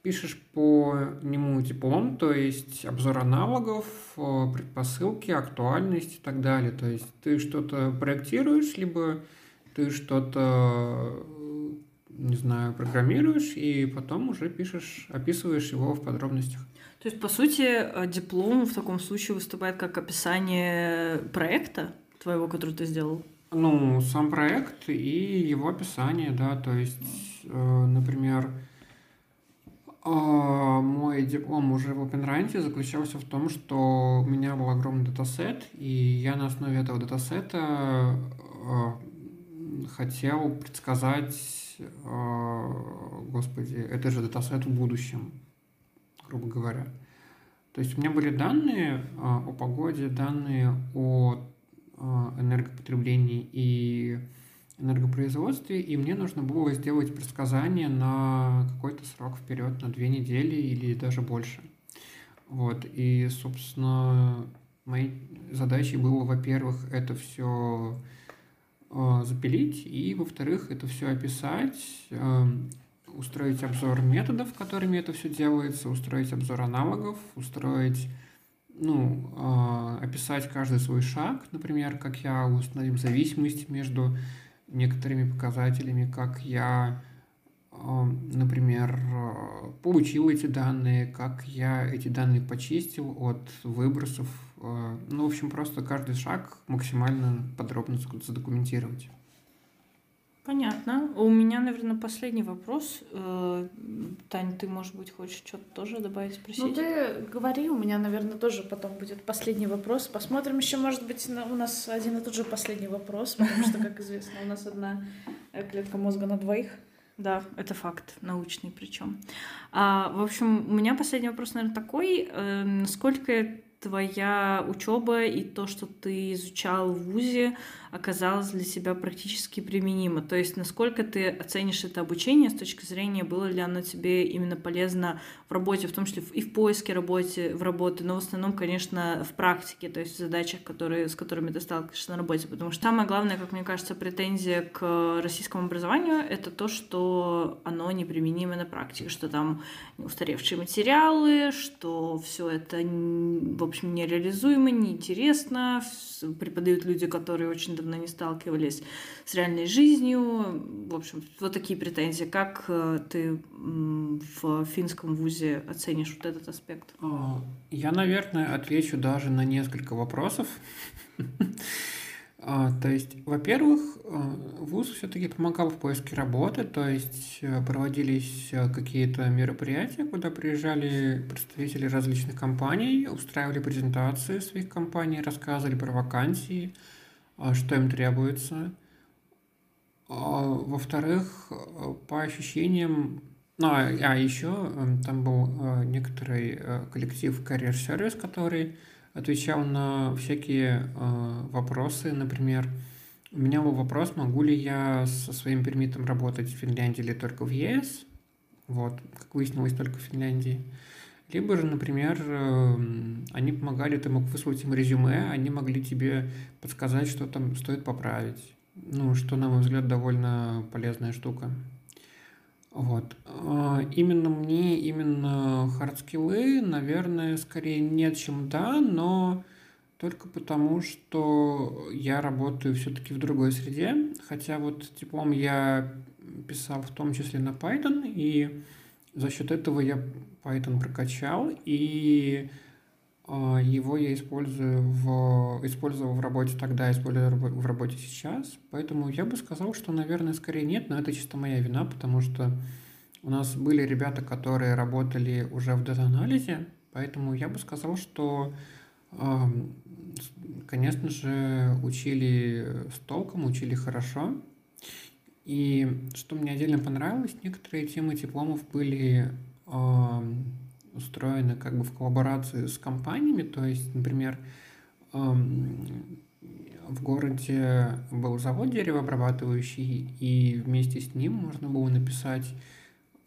пишешь по нему диплом, то есть обзор аналогов, предпосылки, актуальность и так далее. То есть ты что-то проектируешь, либо ты что-то не знаю, программируешь и потом уже пишешь, описываешь его в подробностях. То есть, по сути, э, диплом в таком случае выступает как описание проекта твоего, который ты сделал? Ну, сам проект и его описание, да, то есть, э, например, э, мой диплом уже в OpenRanте заключался в том, что у меня был огромный датасет, и я на основе этого датасета э, хотел предсказать господи, это же датасет в будущем, грубо говоря. То есть у меня были данные а, о погоде, данные о а, энергопотреблении и энергопроизводстве, и мне нужно было сделать предсказание на какой-то срок вперед, на две недели или даже больше. Вот, и, собственно, моей задачей было, во-первых, это все запилить, и, во-вторых, это все описать, эм, устроить обзор методов, которыми это все делается, устроить обзор аналогов, устроить, ну, э, описать каждый свой шаг, например, как я установил зависимость между некоторыми показателями, как я, например, э, получил эти данные, как я эти данные почистил от выбросов Э, ну, в общем, просто каждый шаг максимально подробно задокументировать. Понятно. У меня, наверное, последний вопрос. Э, Тань, ты, может быть, хочешь что-то тоже добавить, спросить? Ну, ты говори, у меня, наверное, тоже потом будет последний вопрос. Посмотрим еще, может быть, у нас один и тот же последний вопрос, потому что, как известно, у нас одна клетка мозга на двоих. Да, это факт, научный причем. А, в общем, у меня последний вопрос, наверное, такой. Э, насколько твоя учеба и то, что ты изучал в ВУЗе, оказалось для себя практически применимо. То есть насколько ты оценишь это обучение с точки зрения, было ли оно тебе именно полезно в работе, в том числе и в поиске работы, в работе, но в основном, конечно, в практике, то есть в задачах, которые, с которыми ты сталкиваешься на работе. Потому что самое главное, как мне кажется, претензия к российскому образованию — это то, что оно неприменимо на практике, что там устаревшие материалы, что все это, в общем, нереализуемо, неинтересно, преподают люди, которые очень давно не сталкивались с реальной жизнью. В общем, вот такие претензии. Как э, ты в финском вузе оценишь вот этот аспект? А, я, наверное, отвечу даже на несколько вопросов. А, то есть, во-первых, э, ВУЗ все-таки помогал в поиске работы, то есть э, проводились какие-то мероприятия, куда приезжали представители различных компаний, устраивали презентации своих компаний, рассказывали про вакансии, что им требуется. А, во-вторых, по ощущениям, ну, а, а еще эм, там был э, некоторый э, коллектив Career Service, который отвечал на всякие э, вопросы. Например, у меня был вопрос, могу ли я со своим пермитом работать в Финляндии или только в ЕС. Вот, как выяснилось, только в Финляндии. Либо же, например, эм, они помогали, ты мог выслать им резюме, они могли тебе подсказать, что там стоит поправить. Ну, что, на мой взгляд, довольно полезная штука. Вот. А, именно мне, именно хардскиллы, наверное, скорее нет, чем да, но только потому, что я работаю все-таки в другой среде. Хотя вот диплом я писал в том числе на Python, и за счет этого я Python прокачал, и А, его я использую в, использовал в работе тогда, использую в работе сейчас. Поэтому я бы сказал, что, наверное, скорее нет, но это чисто моя вина, потому что у нас были ребята, которые работали уже в дата-анализе, поэтому я бы сказал, что, конечно же, учили с толком, учили хорошо. И что мне отдельно понравилось, некоторые темы дипломов были устроены как бы в коллаборации с компаниями, то есть, например, в городе был завод деревообрабатывающий, и вместе с ним можно было написать,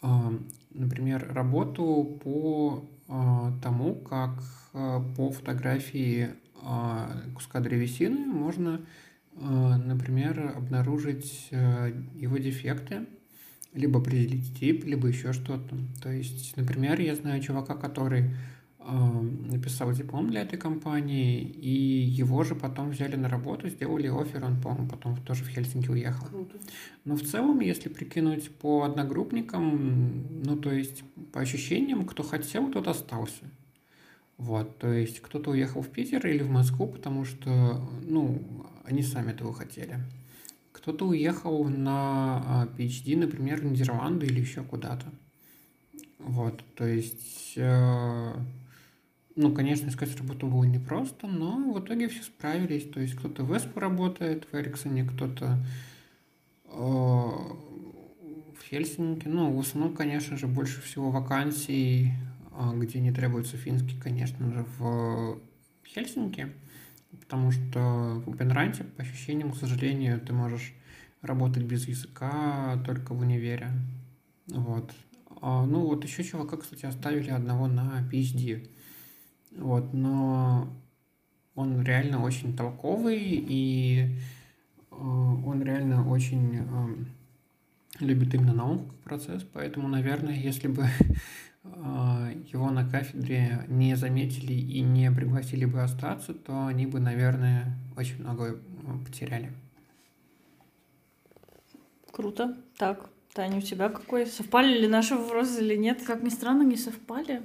например, работу по а, тому, как а, по фотографии а, куска древесины можно, например, обнаружить его дефекты либо определить тип, либо еще что-то. То есть, например, я знаю чувака, который э, написал диплом для этой компании, и его же потом взяли на работу, сделали офер, он, по-моему, потом тоже в Хельсинки уехал. Круто. Но в целом, если прикинуть по одногруппникам, ну, то есть, по ощущениям, кто хотел, тот остался. Вот, то есть, кто-то уехал в Питер или в Москву, потому что, ну, они сами этого хотели. Кто-то уехал на PhD, а, например, в Нидерланды или еще куда-то. Вот, то есть, э, ну, конечно, искать работу было непросто, но в итоге все справились. То есть кто-то в Эспо работает в Эриксоне, кто-то э, в Хельсинки. Ну, в основном, конечно же, больше всего вакансий, э, где не требуется финский, конечно же, в Хельсинки потому что в OpenRanте, по ощущениям, к сожалению, ты можешь работать без языка только в универе. Вот. А, ну, вот еще чувака, кстати, оставили одного на PhD. Вот, но он реально очень толковый, и э, он реально очень э, любит именно науку как процесс, поэтому, наверное, если бы [LAUGHS] его на кафедре не заметили и не пригласили бы остаться, то они бы, наверное, очень много потеряли. Круто. Так, Таня, у тебя какой? Совпали ли наши вопросы или нет? Как ни странно, не совпали.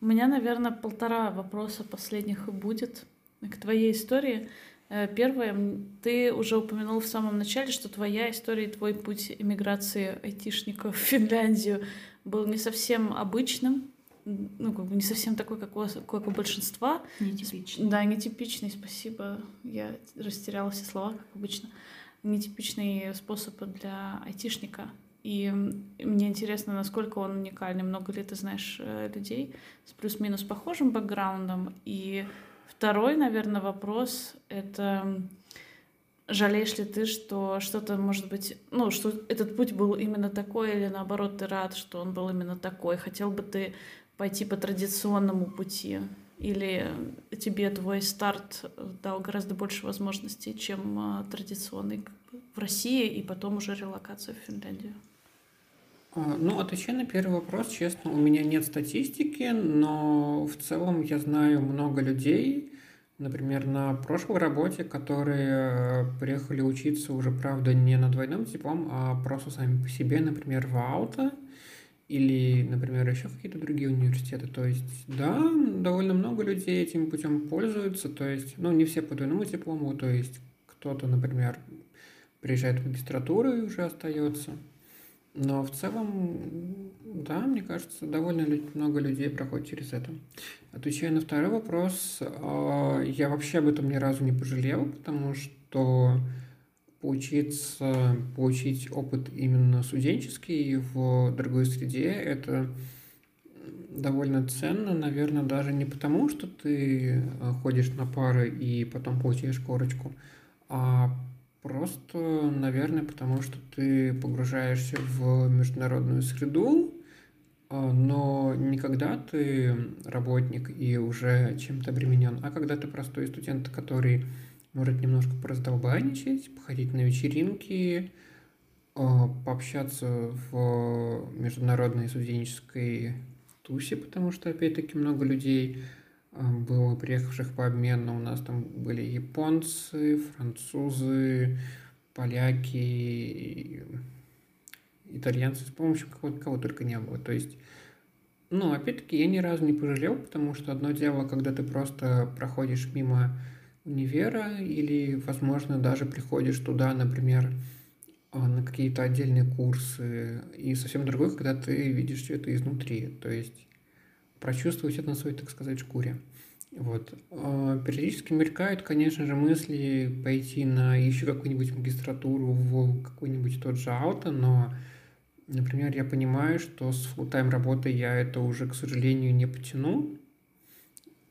У меня, наверное, полтора вопроса последних и будет к твоей истории. Э, первое, ты уже упомянул в самом начале, что твоя история и твой путь эмиграции айтишников в Финляндию был не совсем обычным, ну, как бы не совсем такой, как у, как у большинства. Нетипичный. Да, нетипичный, спасибо. Я растеряла все слова, как обычно. Нетипичный способ для айтишника. И мне интересно, насколько он уникальный. Много ли ты знаешь э, людей с плюс-минус похожим бэкграундом, и Второй, наверное, вопрос — это жалеешь ли ты, что что-то может быть, ну, что этот путь был именно такой, или наоборот, ты рад, что он был именно такой? Хотел бы ты пойти по традиционному пути? Или тебе твой старт дал гораздо больше возможностей, чем а, традиционный в России, и потом уже релокация в Финляндию? А, ну, отвечая на первый вопрос, честно, у меня нет статистики, но в целом я знаю много людей, например, на прошлой работе, которые э, приехали учиться уже, правда, не на двойном диплом, а просто сами по себе, например, в Ауто или, например, еще какие-то другие университеты. То есть, да, довольно много людей этим путем пользуются, то есть, ну, не все по двойному диплому, то есть кто-то, например, приезжает в магистратуру и уже остается – но в целом, да, мне кажется, довольно много людей проходит через это. Отвечая на второй вопрос, а, я вообще об этом ни разу не пожалел, потому что поучиться, получить опыт именно студенческий в другой среде, это довольно ценно, наверное, даже не потому, что ты ходишь на пары и потом получаешь корочку, а Просто, наверное, потому что ты погружаешься в международную среду, а, но не когда ты работник и уже чем-то обременен, а когда ты простой студент, который может немножко пораздолбайничать, походить на вечеринки, а, пообщаться в международной студенческой тусе, потому что, опять-таки, много людей – было приехавших по обмену. У нас там были японцы, французы, поляки, итальянцы, с помощью кого, кого только не было. То есть Ну, опять-таки, я ни разу не пожалел, потому что одно дело, когда ты просто проходишь мимо универа или, возможно, даже приходишь туда, например, а, на какие-то отдельные курсы, и совсем другое, когда ты видишь все это изнутри, то есть прочувствовать это на своей, так сказать, шкуре. Вот. А, периодически мелькают, конечно же, мысли пойти на еще какую-нибудь магистратуру в какой-нибудь тот же ауто, но, например, я понимаю, что с full-time работой я это уже, к сожалению, не потяну.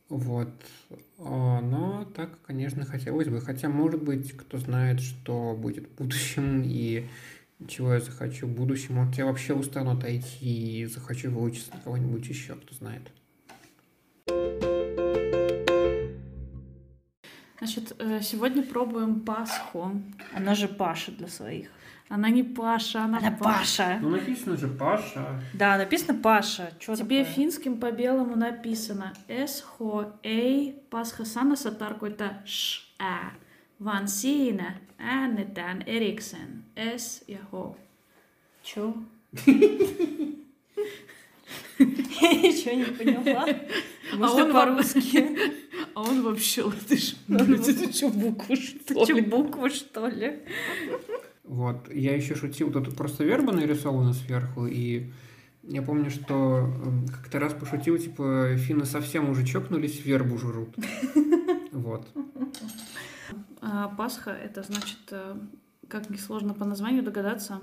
Вот. А, но так, конечно, хотелось бы. Хотя, может быть, кто знает, что будет в будущем и чего я захочу в будущем. Может, я вообще устану отойти и захочу выучиться на кого-нибудь еще, кто знает. Значит, э, сегодня пробуем Пасху. Она же Паша для своих. Она не Паша, она, Она Паша. Ну, написано же Паша. Да, написано Паша. Чё Тебе такое? финским по белому написано S H A Pascha Sanassa tarkoittaa sh ä, vaan siinä äännetään erikseen S ja H. Чё? Я ничего не поняла. Может, он по-русски? А он вообще латыш. Это что, букву что Ты чё, буквы, что ли? Вот. Я еще шутил, тут просто верба нарисована сверху, и я помню, что как-то раз пошутил, типа, финны совсем уже чокнулись, вербу жрут. [LAUGHS] Вот. А, Пасха это значит, э, как несложно по названию догадаться,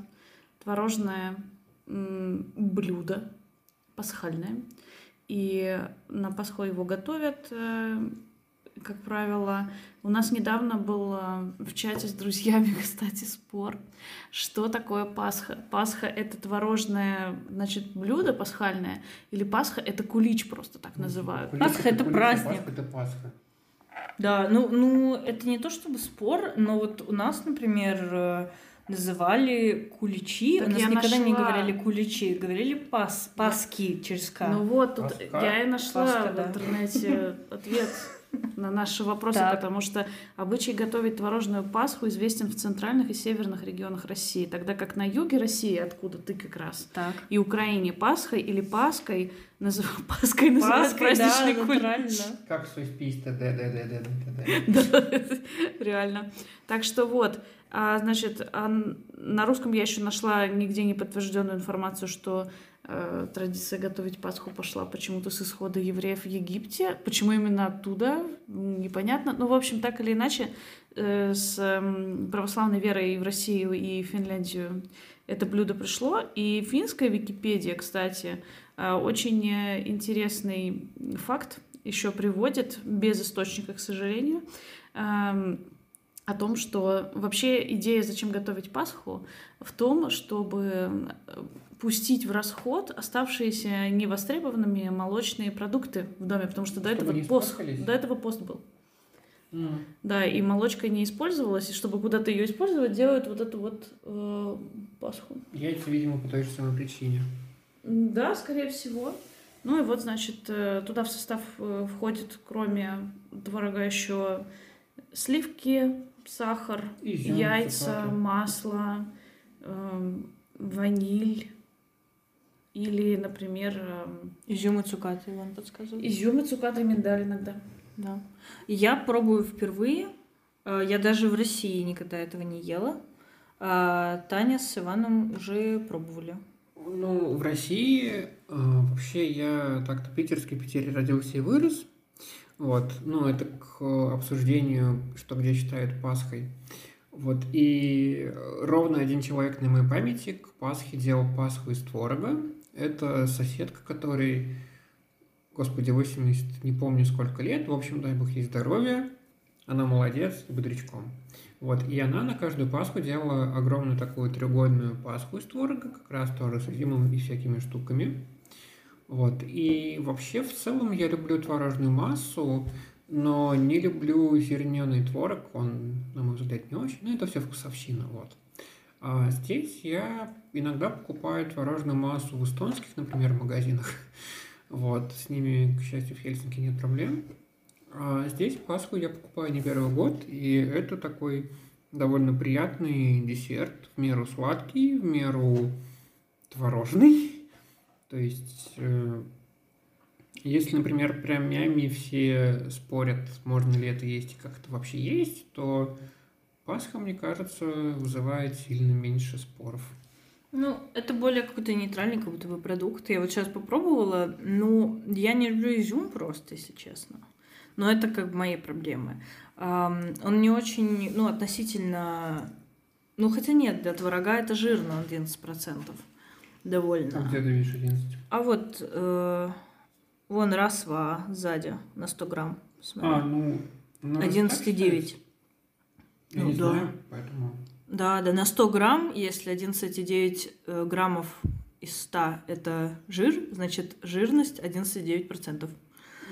творожное блюдо пасхальное. И на Пасху его готовят, э, как правило. У нас недавно был э, в чате с друзьями, [LAUGHS] кстати, спор, что такое Пасха. Пасха — это творожное, значит, блюдо пасхальное, или Пасха — это кулич просто так называют. Пасха это кулич, а праздник. Пасха это Пасха. Да, ну, ну, это не то чтобы спор, но вот у нас, например, э, называли куличи. Так у нас я никогда не нашла. говорили куличи, говорили пас, паски через К. Ну вот, тут Пасха. я и нашла Пасха, в да. интернете ответ [LAUGHS] на наши вопросы, Так. потому что обычай готовить творожную Пасху известен в центральных и северных регионах России, тогда как на юге России, откуда ты как раз, Так. и Украине Пасхой или Паской, назыв... [LAUGHS] Паской называют да, праздничный кулич. натурально. Как свой спись т д д д д д [LAUGHS] Да, реально. Так что вот, а, значит, а на русском я еще нашла нигде не подтвержденную информацию, что традиция готовить Пасху пошла почему-то с исхода евреев в Египте. Почему именно оттуда, непонятно. Ну, в общем, так или иначе, э, с православной верой в Россию, и Финляндию это блюдо пришло. И финская Википедия, кстати, э, очень э, интересный факт еще приводит, без источника, к сожалению, эм, о том, что вообще идея, зачем готовить Пасху, в том, чтобы э, пустить в расход оставшиеся невостребованными молочные продукты в доме, потому что до Чтобы этого пост, до этого пост был. М. Да, и молочка не использовалась, и чтобы куда-то ее использовать, делают вот эту вот э, Пасху. Яйца, видимо, по той же самой причине. Да, скорее всего. Ну и вот, значит, э, туда в состав э, входит, кроме творога, еще сливки, сахар, Изюм, яйца, цукаты. масло, эм, ваниль или, например, эм, Изюм и цукаты, Иван подсказывает. изюм и цукаты, и миндаль иногда. Да. Я пробую впервые. Э, Я даже в России никогда этого не ела. А Таня с Иваном уже пробовали. Ну, в России э, вообще я так-то питерский, в Питере родился и вырос. Вот, ну, это к обсуждению, что где считают Пасхой. Вот, и ровно один человек на моей памяти к Пасхе делал Пасху из творога. Это соседка, который, господи, 80, не помню сколько лет, в общем, дай бог ей здоровья. Она молодец, бодрячком. Вот, и она на каждую Пасху делала огромную такую треугольную Пасху из творога, как раз тоже с изюмом и всякими штуками. Вот, и вообще в целом я люблю творожную массу, но не люблю зерненый творог, он, на мой взгляд, не очень, но это все вкусовщина, вот. А здесь я иногда покупаю творожную массу в эстонских, например, магазинах. [LAUGHS] Вот, с ними, к счастью, в Хельсинки нет проблем. А здесь Пасху я покупаю не первый год, и это такой довольно приятный десерт, в меру сладкий, в меру творожный. То есть, э, Если, например, прям мями все спорят, можно ли это есть и как это вообще есть, то Пасха, мне кажется, вызывает сильно меньше споров. Ну, это более какой-то нейтральный как будто бы продукт. Я вот сейчас попробовала, ну, я не люблю изюм просто, если честно. Но это как бы мои проблемы. Он не очень, ну, относительно... Ну, хотя нет, для творога это жирно, 11% довольно. А где ты видишь 11? А вот э, вон расва сзади на 100 грамм. Смотри. А, ну... ну, раз так 11,9. Я Ну не да. знаю, поэтому... Да, да, на 100 грамм, если 11,9 э, граммов из 100 это жир, значит жирность 11,9%.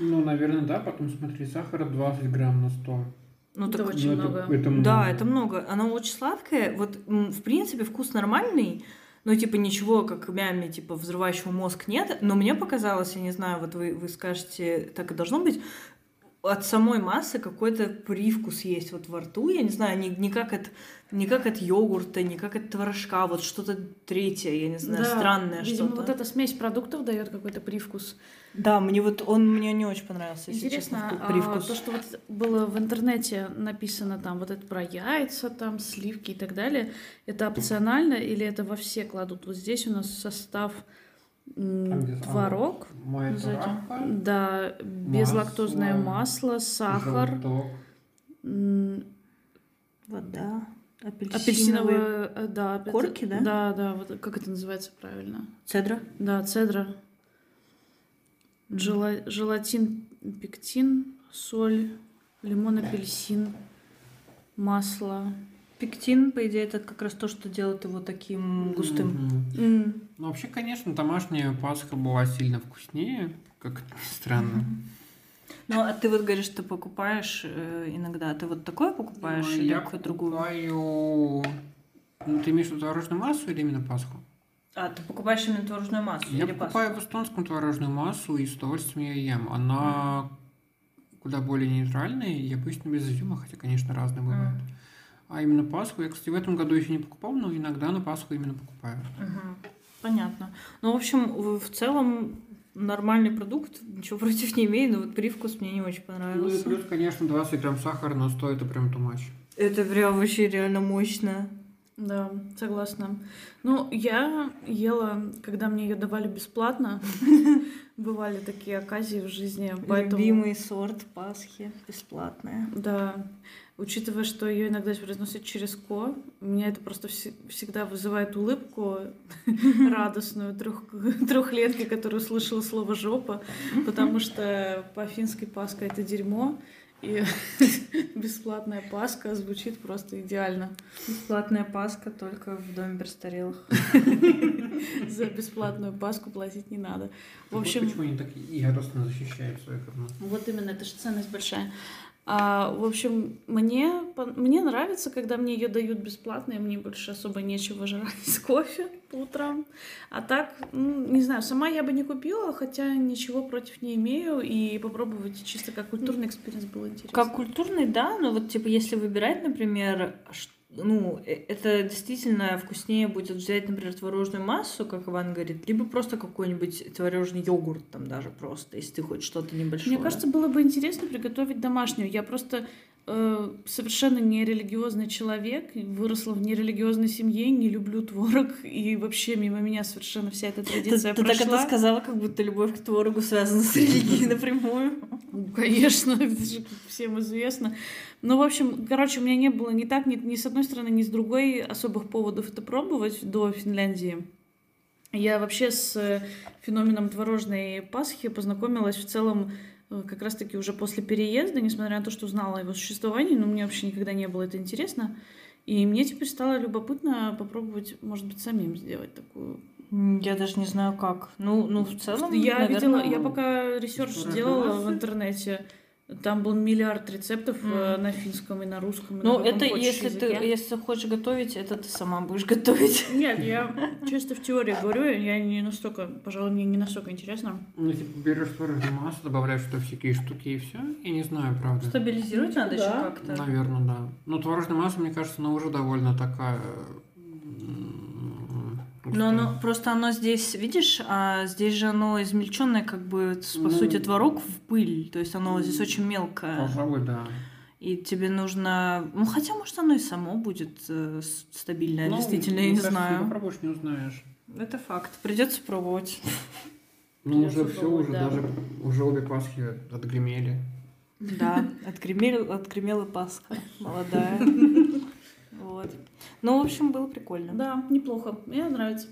Ну, наверное, да. Потом смотри, сахара 20 грамм на 100. Ну, Это так, очень Ну, это- много. это много. да, это много. Оно очень сладкое. Вот, в принципе, вкус нормальный, но, типа, ничего, как мями, типа, взрывающего мозг нет. Но мне показалось, я не знаю, вот вы, вы скажете, так и должно быть, от самой массы какой-то привкус есть вот во рту. Я не знаю, не, не, как, от, не как от йогурта, не как от творожка, вот что-то третье, я не знаю, Да, странное видимо, что-то. вот эта смесь продуктов дает какой-то привкус. Да, мне вот он мне не очень понравился, если Интересно, честно, а, привкус. то, что вот было в интернете написано там вот это про яйца, там сливки и так далее, это опционально или это во все кладут? Вот здесь у нас состав творог, да, безлактозное Масло, масло, сахар, желток. Вода, апельсиновые... апельсиновые, э, да, апельси- корки, да? Да, да, вот как это называется правильно? Цедра. Да, цедра, Жела- желатин, пектин, соль, лимон, апельсин, масло. Пектин, по идее, это как раз то, что делает его таким густым. Мгм. М, Ну, вообще, конечно, домашняя пасха была сильно вкуснее, как это ни странно. Ну, а ты вот говоришь, ты покупаешь э, иногда. Ты вот такое покупаешь Ну, или я какую-то другую? покупаю... Ну, ты имеешь в виду творожную массу или именно пасху? А, ты покупаешь именно творожную массу Я или покупаю в эстонском творожную массу и с удовольствием ее ем. Она куда более нейтральная и обычно без изюма, хотя, конечно, разные бывают. А именно Пасху я, кстати, в этом году еще не покупал, но иногда на Пасху именно покупаю. Мгм. Понятно. Ну, в общем, в, целом нормальный продукт, ничего [LAUGHS] против не имею, но вот привкус мне не очень Ну и понравился. плюс, конечно, 20 грамм сахара, но стоит это прям much. Это прям вообще реально мощно. Да, согласна. Ну, я ела, когда мне ее давали бесплатно. [LAUGHS] Бывали такие оказии в жизни, поэтому... Любимый сорт Пасхи, бесплатная. Да, учитывая, что ее иногда произносят через ко, меня это просто вс- всегда вызывает улыбку [LAUGHS] радостную трех, [LAUGHS] трехлетки, которая услышала слово жопа, потому что по-фински Пасха это дерьмо, и [LAUGHS] бесплатная Пасха звучит просто идеально. Бесплатная Пасха только в доме престарелых. За бесплатную Пасху платить не надо. В общем, почему они так яростно защищают свое говно. Вот именно, это же ценность большая. А, в общем, мне, мне нравится, когда мне ее дают бесплатно, и мне больше особо нечего жрать с кофе по утрам. А так, ну, не знаю, сама я бы не купила, хотя ничего против не имею, и попробовать чисто как культурный experience было интересно. Как культурный, да, но вот типа если выбирать, например, ш- ну, э- это действительно вкуснее будет взять, например, творожную массу, как Иван говорит, либо просто какой-нибудь творожный йогурт там даже просто, если ты хочешь что-то небольшое. Мне кажется, было бы интересно приготовить домашнюю. Я просто э, совершенно нерелигиозный человек, выросла в нерелигиозной семье, не люблю творог, [LAUGHS] и вообще мимо меня совершенно вся эта ты, традиция ты так прошла. это сказала, как будто любовь к творогу связана с [LAUGHS] религией напрямую. Ну, Конечно, [LAUGHS] это же всем известно. Ну, в общем, короче, у меня не было ни так, ни, ни с одной стороны, ни с другой особых поводов это пробовать до Финляндии. Я вообще с э, феноменом творожной Пасхи познакомилась в целом как раз-таки уже после переезда, несмотря на то, что знала о его существовании, но мне вообще никогда не было это интересно. И мне теперь стало любопытно попробовать, может быть, самим сделать такую. Я даже не знаю как. Ну, ну в целом, я наверное, видела, я пока research делала в интернете, там был миллиард рецептов Мгм. на финском и на русском. и Ну, на это если ты, языке. если хочешь готовить, это ты сама будешь готовить. Нет, я [LAUGHS] чисто в теории говорю, я не настолько, пожалуй, мне не настолько интересно. Ну, типа, берешь творожную массу, добавляешь туда всякие штуки и все. Я не знаю, правда. Стабилизировать надо Да. еще как-то. Наверное, да. Но творожная масса, мне кажется, она уже довольно такая Но оно просто оно здесь, видишь, а здесь же оно измельченное, как бы по Ну. сути творог в пыль, то есть оно здесь очень мелкое. Пожалуй, да. И тебе нужно, ну хотя может оно и само будет э, стабильное, Ну, действительно, я не кажется, знаю. Попробуешь, не узнаешь. Это факт. Придется пробовать. [LAUGHS] Ну, уже все, уже да. даже уже обе Пасхи отгремели. Да, отгремел, отгремела Пасха молодая. [LAUGHS] Вот. Ну, в общем, было прикольно. Да, неплохо. Мне нравится.